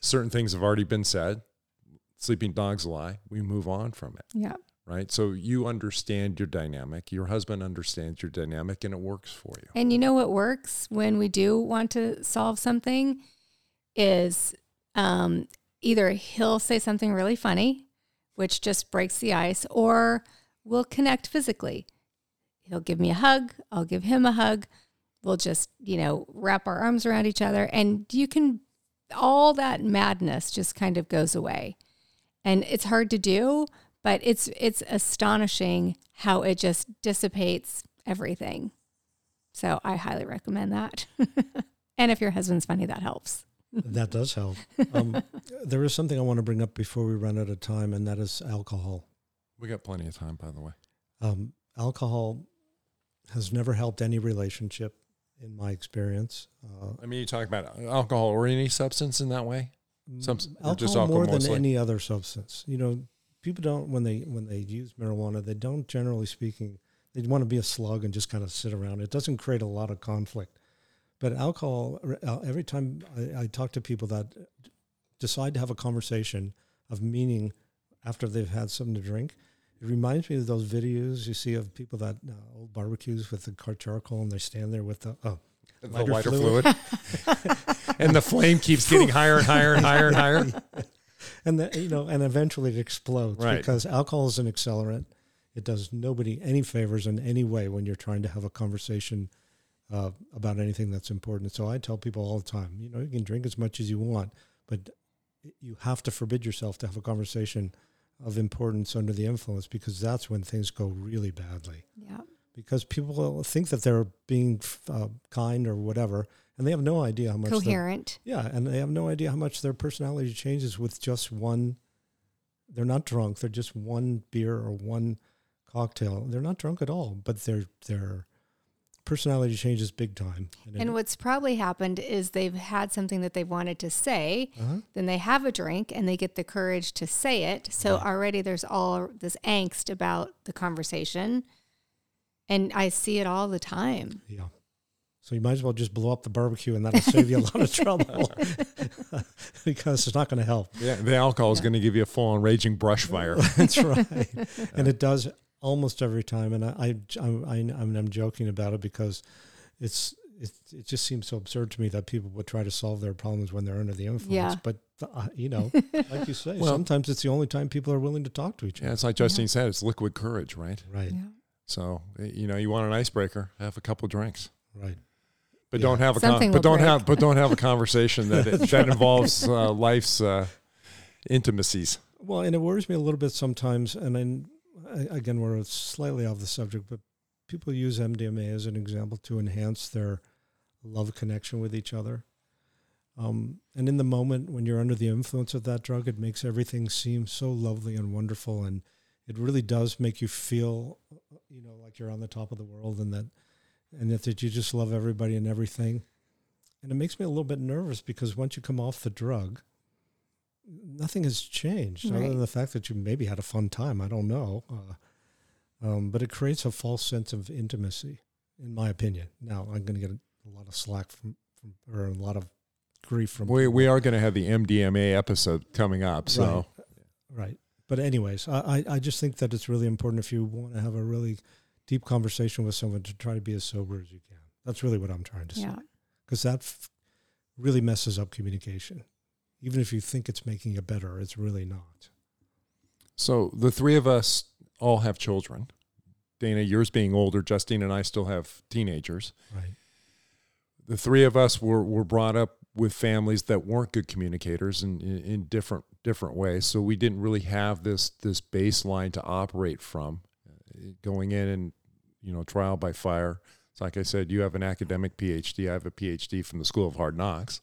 Speaker 3: certain things have already been said. Sleeping dogs lie. We move on from it
Speaker 4: yeah
Speaker 3: right? So you understand your dynamic. Your husband understands your dynamic, and it works for you.
Speaker 4: And you know what works when we do want to solve something is um, either he'll say something really funny, which just breaks the ice, or we'll connect physically. He'll give me a hug, I'll give him a hug. We'll just, you know, wrap our arms around each other, and you can, all that madness just kind of goes away. And it's hard to do, but it's it's astonishing how it just dissipates everything. So I highly recommend that. and if your husband's funny, that helps.
Speaker 1: that does help. Um, there is something I want to bring up before we run out of time, and that is alcohol.
Speaker 3: We got plenty of time, by the way.
Speaker 1: Um, alcohol has never helped any relationship, in my experience. Uh,
Speaker 3: I mean, you talk about alcohol or any substance in that way. Some-
Speaker 1: alcohol
Speaker 3: or just
Speaker 1: more
Speaker 3: alcohol
Speaker 1: than any other substance. You know, people don't when they when they use marijuana, they don't generally speaking. They want to be a slug and just kind of sit around. It doesn't create a lot of conflict. But alcohol, uh, every time I, I talk to people that decide to have a conversation of meaning after they've had something to drink, it reminds me of those videos you see of people that uh, old barbecues with the car charcoal and they stand there with the oh
Speaker 3: The
Speaker 1: Lighter
Speaker 3: lighter
Speaker 1: fluid.
Speaker 3: fluid. and the flame keeps getting higher and higher and higher and higher.
Speaker 1: and the, you know, and eventually it explodes
Speaker 3: Right.
Speaker 1: because alcohol is an accelerant. It does nobody any favors in any way when you're trying to have a conversation uh, about anything that's important. So I tell people all the time, you know, you can drink as much as you want, but you have to forbid yourself to have a conversation of importance under the influence because that's when things go really badly. Because people think that they're being uh, kind or whatever, and they have no idea how much
Speaker 4: Coherent.
Speaker 1: yeah, and they have no idea how much their personality changes with just one. They're not drunk. They're just one beer or one cocktail. They're not drunk at all, but their their personality changes big time. it-
Speaker 4: And what's probably happened is they've had something that they've wanted to say,
Speaker 1: uh-huh.
Speaker 4: then they have a drink and they get the courage to say it. So already there's all this angst about the conversation. And I see it all the time.
Speaker 1: yeah. So you might as well just blow up the barbecue, and that'll save you a lot of trouble because it's not going to help.
Speaker 3: Yeah, the alcohol is going to give you a full on raging brush fire.
Speaker 1: That's right, and it does almost every time. And I, I, I, I'm, I'm joking about it because it's it, it just seems so absurd to me that people would try to solve their problems when they're under the influence.
Speaker 4: Yeah.
Speaker 1: But uh, you know, like you say,
Speaker 3: Well-
Speaker 1: sometimes it's the only time people are willing to talk to each
Speaker 3: Yeah,
Speaker 1: other.
Speaker 3: it's like Justine said, it's liquid courage, right?
Speaker 1: Right,
Speaker 3: So, you know, you want an icebreaker, have a couple drinks.
Speaker 1: right.
Speaker 3: But
Speaker 1: Yeah.
Speaker 3: don't have a con- but don't
Speaker 4: break.
Speaker 3: have but don't have a conversation that that involves uh, life's uh, intimacies.
Speaker 1: Well, and it worries me a little bit sometimes. And then I- again, we're slightly off the subject, but people use MDMA as an example to enhance their love connection with each other. Um, and in the moment when you're under the influence of that drug, it makes everything seem so lovely and wonderful, and it really does make you feel, you know, like you're on the top of the world, and that, and that, that you just love everybody and everything. And it makes me a little bit nervous because once you come off the drug, nothing has changed
Speaker 4: Right.
Speaker 1: other than the fact that you maybe had a fun time. I don't know, uh, um, but it creates a false sense of intimacy, in my opinion. Now I'm going to get a, a lot of slack from, from or a lot of grief from
Speaker 3: We,
Speaker 1: people.
Speaker 3: we are going to have the MDMA episode coming up. So
Speaker 1: Right. Right. But anyways, I, I I just think that it's really important if you want to have a really deep conversation with someone to try to be as sober as you can. That's really what I'm trying to say.
Speaker 4: Yeah.
Speaker 1: Because that f- really messes up communication. Even if you think it's making it better, it's really not.
Speaker 3: So the three of us all have children. Dana, yours being older, Justine and I still have teenagers.
Speaker 1: Right.
Speaker 3: The three of us were, were brought up with families that weren't good communicators in, in, in different different ways. So we didn't really have this this baseline to operate from uh, going in and you know trial by fire. It's like I said, you have an academic PhD. I have a PhD from the School of Hard Knocks.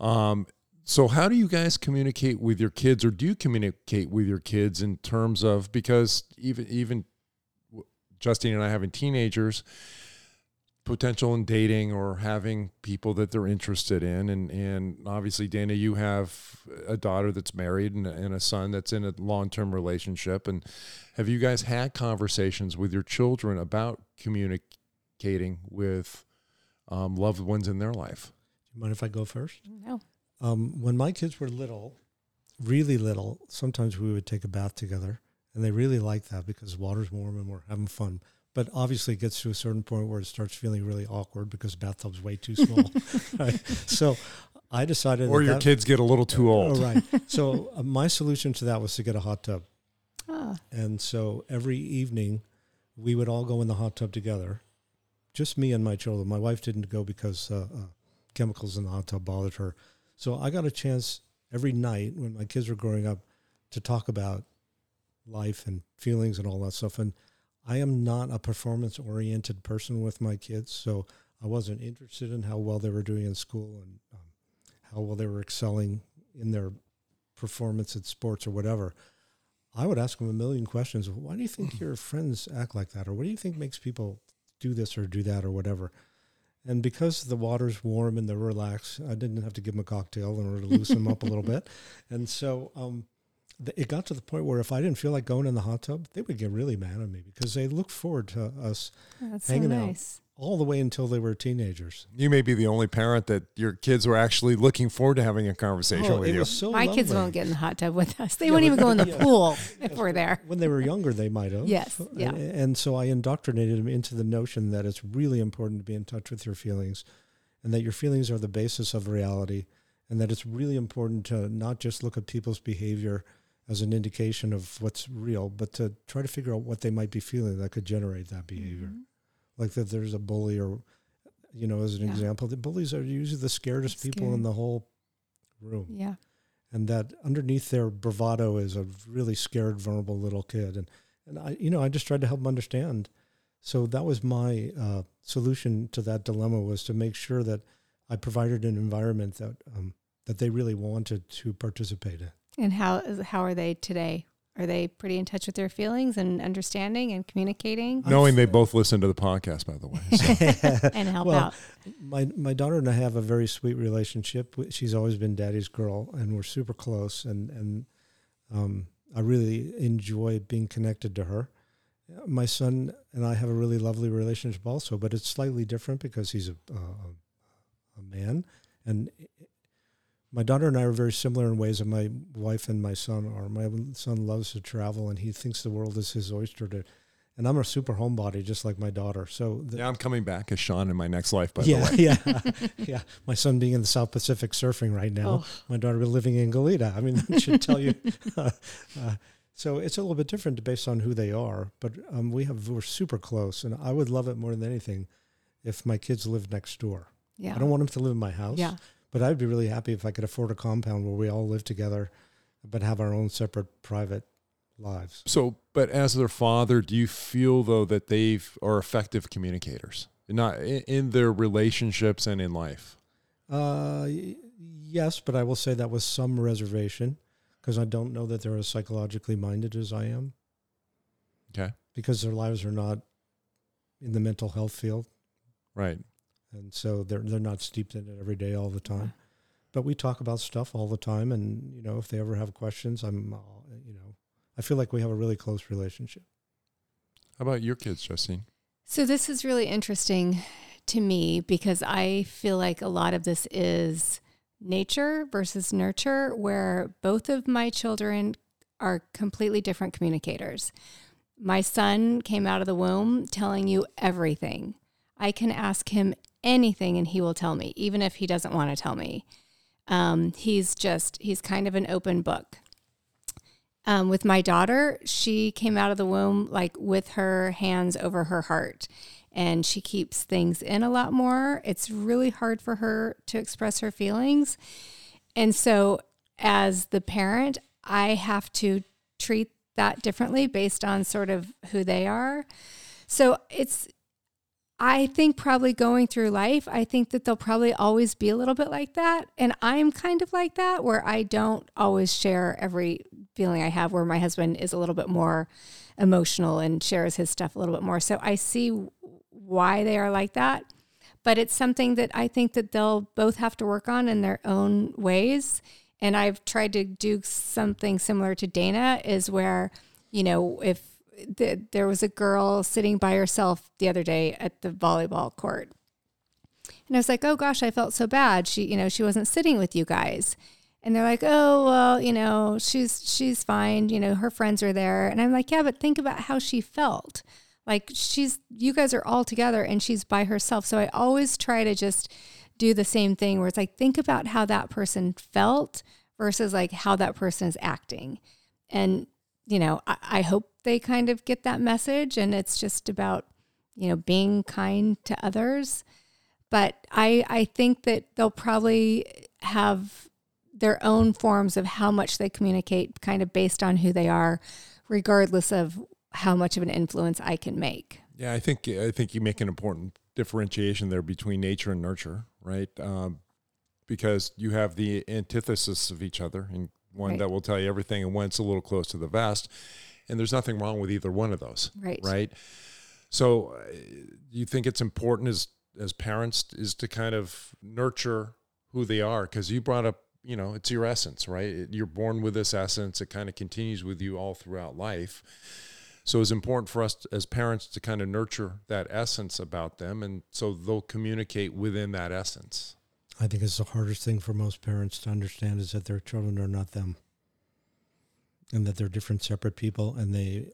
Speaker 3: Um, so how do you guys communicate with your kids, or do you communicate with your kids in terms of because even even Justine and I having teenagers, potential in dating or having people that they're interested in, and and obviously Dana, you have a daughter that's married and, and a son that's in a long term relationship, and have you guys had conversations with your children about communicating with um, loved ones in their life?
Speaker 1: Do you mind if I go first?
Speaker 4: No.
Speaker 1: Um, when my kids were little, really little, sometimes we would take a bath together, and they really liked that because water's warm and we're having fun. But obviously, it gets to a certain point where it starts feeling really awkward because the bathtub's way too small. right? So, I decided.
Speaker 3: Or
Speaker 1: that
Speaker 3: your
Speaker 1: that-
Speaker 3: kids get a little too old.
Speaker 1: Oh, right. So uh, my solution to that was to get a hot tub,
Speaker 4: Oh,
Speaker 1: and so every evening, we would all go in the hot tub together. Just me and my children. My wife didn't go because uh, uh, chemicals in the hot tub bothered her. So I got a chance every night when my kids were growing up to talk about life and feelings and all that stuff. And I am not a performance oriented person with my kids, so I wasn't interested in how well they were doing in school and um, how well they were excelling in their performance at sports or whatever. I would ask them a million questions. Why do you think your friends act like that? Or what do you think makes people do this or do that or whatever? And because the water's warm and they're relaxed, I didn't have to give them a cocktail in order to loosen them up a little bit. And so um, it got to the point where if I didn't feel like going in the hot tub, they would get really mad at me because they looked forward to us oh,
Speaker 4: that's
Speaker 1: Hanging
Speaker 4: so
Speaker 1: out. all the way until they were teenagers.
Speaker 3: You may be the only parent that your kids were actually looking forward to having a conversation
Speaker 1: Oh,
Speaker 3: with
Speaker 1: it
Speaker 3: you.
Speaker 1: was so
Speaker 4: My kids won't get in the hot tub with us. They
Speaker 1: Yeah,
Speaker 4: won't even go in the
Speaker 1: yeah.
Speaker 4: pool if we're there.
Speaker 1: when they were younger, they might have.
Speaker 4: Yes, yeah.
Speaker 1: And, and so I indoctrinated them into the notion that it's really important to be in touch with your feelings and that your feelings are the basis of reality and that it's really important to not just look at people's behavior as an indication of what's real, but to try to figure out what they might be feeling that could generate that behavior.
Speaker 4: Mhm.
Speaker 1: Like that there's a bully or, you know, as an
Speaker 4: Yeah.
Speaker 1: example, the bullies are usually the scaredest people in the whole room
Speaker 4: Yeah.
Speaker 1: and that underneath their bravado is a really scared, vulnerable little kid. And and I, you know, I just tried to help them understand. So that was my uh, solution to that dilemma was to make sure that I provided an environment that um, that they really wanted to participate in.
Speaker 4: And how how are they today? Are they pretty in touch with their feelings and understanding and communicating
Speaker 3: Knowing they both listen to the podcast, by the way. So.
Speaker 4: and help
Speaker 1: Well,
Speaker 4: out?
Speaker 1: my my daughter and I have a very sweet relationship. She's always been daddy's girl, and we're super close. And and um, I really enjoy being connected to her. My son and I have a really lovely relationship also, but it's slightly different because he's a uh, a man, and my daughter and I are very similar in ways that my wife and my son are. My son loves to travel, and he thinks the world is his oyster. To, and I'm a super homebody, just like my daughter. So the,
Speaker 3: yeah, I'm coming back as Sean in my next life, by
Speaker 1: yeah,
Speaker 3: the way.
Speaker 1: yeah, yeah. My son being in the South Pacific surfing right now.
Speaker 4: Oh.
Speaker 1: My daughter living in Goleta. I mean, that should tell you. uh, so it's a little bit different based on who they are, but um, we have we're super close, and I would love it more than anything if my kids lived next door.
Speaker 4: Yeah.
Speaker 1: I don't want them to live in my house,
Speaker 4: Yeah.
Speaker 1: But I'd be really happy if I could afford a compound where we all live together, but have our own separate private lives.
Speaker 3: So, but as their father, do you feel though that they've are effective communicators, not in, in their relationships and in life?
Speaker 1: Uh, yes, but I will say that with some reservation because I don't know that they're as psychologically minded as I am
Speaker 3: Okay.
Speaker 1: because their lives are not in the mental health field.
Speaker 3: Right.
Speaker 1: And so they're they're not steeped in it every day all the time. But we talk about stuff all the time, and you know, if they ever have questions, I'm, uh, you know, I feel like we have a really close relationship.
Speaker 3: How about your kids, Justine?
Speaker 4: So this is really interesting to me because I feel like a lot of this is nature versus nurture, where both of my children are completely different communicators. My son came out of the womb telling you everything. I can ask him anything and he will tell me, even if he doesn't want to tell me. Um, he's just, he's kind of an open book. Um, with my daughter, she came out of the womb like with her hands over her heart and she keeps things in a lot more. It's really hard for her to express her feelings. And so, as the parent, I have to treat that differently based on sort of who they are. So, it's, I think probably going through life, I think that they'll probably always be a little bit like that. And I'm kind of like that where I don't always share every feeling I have, where my husband is a little bit more emotional and shares his stuff a little bit more. So I see why they are like that. But it's something that I think that they'll both have to work on in their own ways. And I've tried to do something similar to Dana, is where, you know, if th- there was a girl sitting by herself the other day at the volleyball court. And I was like, oh gosh, I felt so bad. She, you know, she wasn't sitting with you guys. And they're like, oh, well, you know, she's she's fine. You know, her friends are there. And I'm like, yeah, but think about how she felt. Like she's you guys are all together and she's by herself. So I always try to just do the same thing where it's like think about how that person felt versus like how that person is acting. And, you know, I, I hope they kind of get that message and it's just about, you know, being kind to others. But I I think that they'll probably have their own forms of how much they communicate kind of based on who they are, regardless of how much of an influence I can make.
Speaker 3: Yeah, I think I think you make an important differentiation there between nature and nurture, right? Um, because you have the antithesis of each other, and one
Speaker 4: Right.
Speaker 3: that will tell you everything, and one's a little close to the vest. And there's nothing wrong with either one of those,
Speaker 4: Right.
Speaker 3: right? So, uh, you think it's important as as parents is to kind of nurture who they are because you brought up, you know, it's your essence, right? It- You're born with this essence. It kind of continues with you all throughout life. So it's important for us to- as parents to kind of nurture that essence about them, and so they'll communicate within that essence.
Speaker 1: I think it's the hardest thing for most parents to understand is that their children are not them, and that they're different, separate people, and they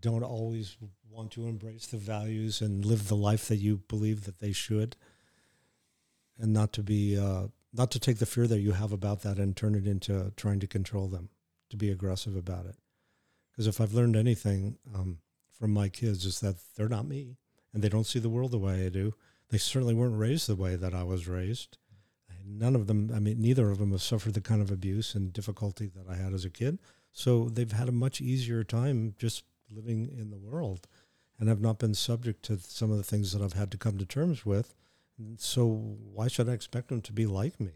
Speaker 1: don't always want to embrace the values and live the life that you believe that they should, and not to be uh, not to take the fear that you have about that and turn it into trying to control them, to be aggressive about it. Because if I've learned anything um, from my kids is that they're not me, and they don't see the world the way I do. They certainly weren't raised the way that I was raised. None of them, I mean, neither of them have suffered the kind of abuse and difficulty that I had as a kid. So they've had a much easier time just living in the world and have not been subject to some of the things that I've had to come to terms with. So why should I expect them to be like me?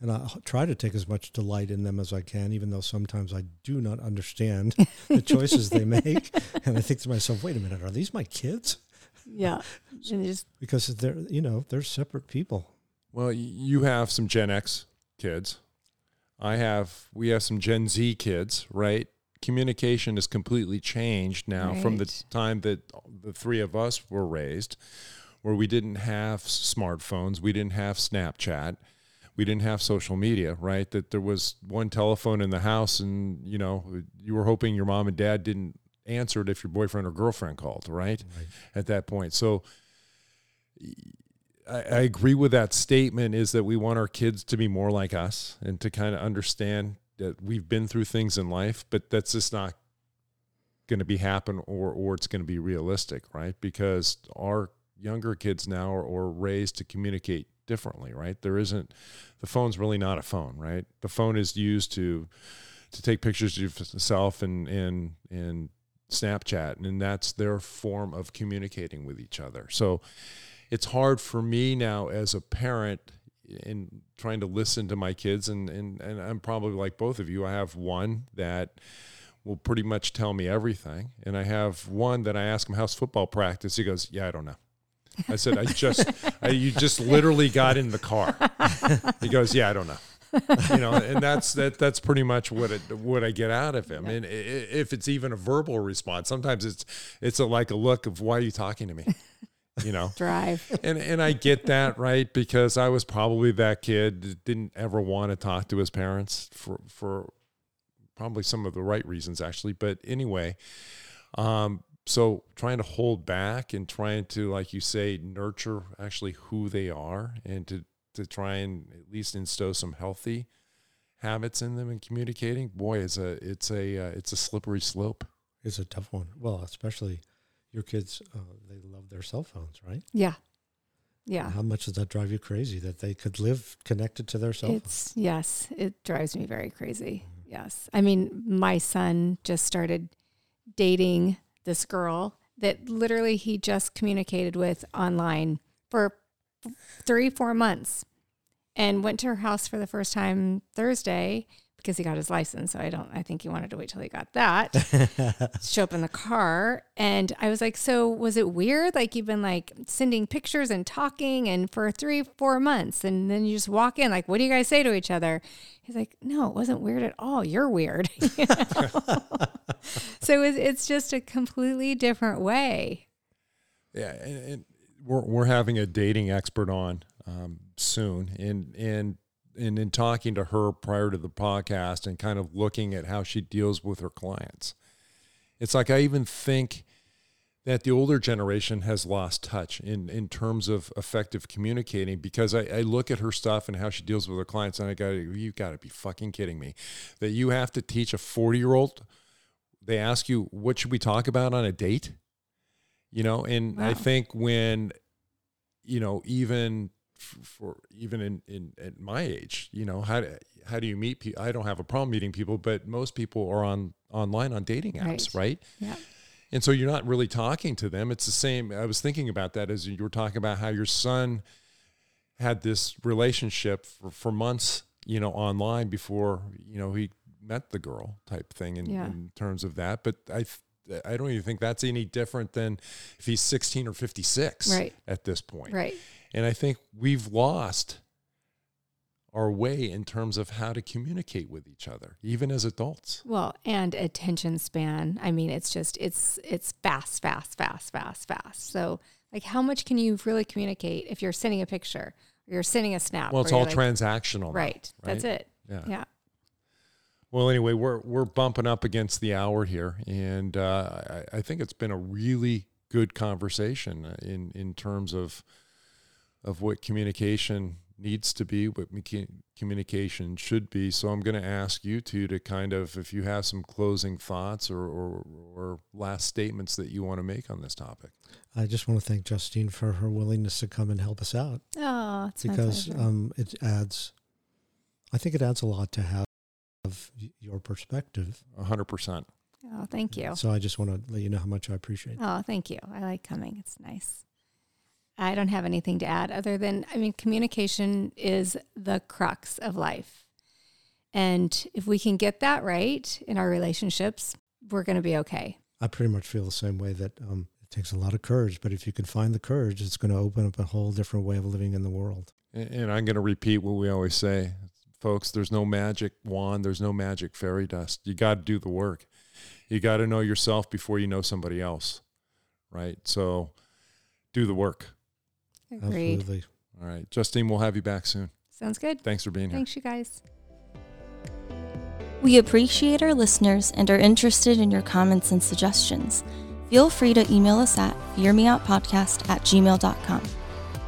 Speaker 1: And I try to take as much delight in them as I can, even though sometimes I do not understand the choices they make. And I think to myself, wait a minute, are these my kids?
Speaker 4: Yeah. And just
Speaker 1: Because they're, you know, they're separate people.
Speaker 3: Well, you have some Gen X kids. I have, we have some Gen Z kids, right? Communication has completely changed now from the time that the three of us were raised, where we didn't have smartphones, we didn't have Snapchat, we didn't have social media, right? That there was one telephone in the house, and you know, you were hoping your mom and dad didn't answer it if your boyfriend or girlfriend called, right? At that point, so I, I agree with that statement is that we want our kids to be more like us and to kind of understand that we've been through things in life, but that's just not going to be happen or or it's going to be realistic, right? Because our younger kids now are, are raised to communicate differently, right? There isn't the phone's really not a phone, right? The phone is used to to take pictures of yourself and and and Snapchat, and that's their form of communicating with each other. So it's hard for me now as a parent in trying to listen to my kids and, and and I'm probably like both of you. I have one that will pretty much tell me everything. And I have one that I ask him how's football practice. He goes, Yeah, I don't know. I said, I just I, you just literally got in the car. He goes, Yeah, I don't know. you know, and that's that. That's pretty much what it what I get out of him. And i- i- if it's even a verbal response, sometimes it's it's a, like a look of why are you talking to me, you know.
Speaker 4: Drive.
Speaker 3: And and I get that right because I was probably that kid that didn't ever want to talk to his parents for for probably some of the right reasons actually. But anyway, um, so trying to hold back and trying to, like you say, nurture actually who they are and to to try and at least instill some healthy habits in them and communicating. Boy, it's a it's a uh, it's a slippery slope.
Speaker 1: It's a tough one. Well, especially your kids, uh, they love their cell phones, right?
Speaker 4: Yeah. Yeah.
Speaker 1: How much does that drive you crazy that they could live connected to their cell phone?
Speaker 4: It's yes, it drives me very crazy. Yes. I mean, my son just started dating this girl that literally he just communicated with online for 3 4 months and went to her house for the first time Thursday because he got his license. So I don't I think he wanted to wait till he got that. show up in the car and I was like, So was it weird? Like you've been like sending pictures and talking and for three, four months and then you just walk in, like, what do you guys say to each other? He's like, No, it wasn't weird at all. You're weird. You so it's, it's just a completely different way.
Speaker 3: Yeah, and, and we're we're having a dating expert on um, soon, and and and in talking to her prior to the podcast, and kind of looking at how she deals with her clients, it's like I even think that the older generation has lost touch in in terms of effective communicating because I, I look at her stuff and how she deals with her clients, and I go, you got to be fucking kidding me, that you have to teach a forty year old. They ask you what should we talk about on a date? You know and i think when you know even for even in, in at my age you know how do, how do you meet people i don't have a problem meeting people but most people are on online on dating apps right,
Speaker 4: Yeah.
Speaker 3: and so you're not really talking to them it's the same i was thinking about that as you were talking about how your son had this relationship for, for months you know online before you know he met the girl type thing in,
Speaker 4: Yeah.
Speaker 3: in terms of that but i th- I don't even think that's any different than if he's 16 or 56
Speaker 4: Right.
Speaker 3: at this point.
Speaker 4: Right.
Speaker 3: And I think we've lost our way in terms of how to communicate with each other, even as adults.
Speaker 4: Well, and attention span. I mean, it's just it's it's fast, fast, fast, fast, fast. So, like, how much can you really communicate if you're sending a picture or you're sending a snap?
Speaker 3: Well, it's all
Speaker 4: like-
Speaker 3: transactional. now,
Speaker 4: Right. That's it.
Speaker 3: Yeah.
Speaker 4: Yeah.
Speaker 3: Well, anyway, we're we're bumping up against the hour here, and uh, I, I think it's been a really good conversation in in terms of of what communication needs to be, what communication should be. So I'm going to ask you two to kind of, if you have some closing thoughts or or, or last statements that you want to make on this topic.
Speaker 1: I just want to thank Justine for her willingness to come and help us out
Speaker 4: Oh, it's
Speaker 1: because um, it adds, I think it adds a lot to have y- your perspective.
Speaker 3: A hundred percent.
Speaker 4: oh, thank you.
Speaker 1: So I just want to let you know how much I appreciate it.
Speaker 4: Oh, thank you. I like coming. It's nice. I don't have anything to add other than I mean, communication is the crux of life. And if we can get that right in our relationships, we're going to be okay.
Speaker 1: I pretty much feel the same way that um, it takes a lot of courage, but if you can find the courage, it's going to open up a whole different way of living in the world.
Speaker 3: And, and I'm going to repeat what we always say, folks. There's no magic wand. There's no magic fairy dust. You got to do the work. You got to know yourself before you know somebody else, right? So, do the work.
Speaker 4: Agreed.
Speaker 1: Absolutely.
Speaker 3: All right, Justine, we'll have you back soon.
Speaker 4: Sounds good.
Speaker 3: Thanks for being here.
Speaker 4: Thanks, you guys.
Speaker 2: We appreciate our listeners and are interested in your comments and suggestions. Feel free to email us at fearmeoutpodcast at gmail.com.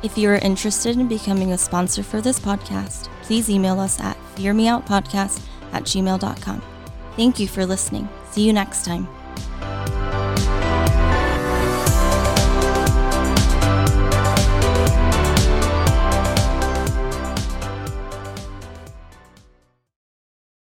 Speaker 2: If you are interested in becoming a sponsor for this podcast, please email us at fearmeoutpodcast at gmail.com. Thank you for listening. See you next time.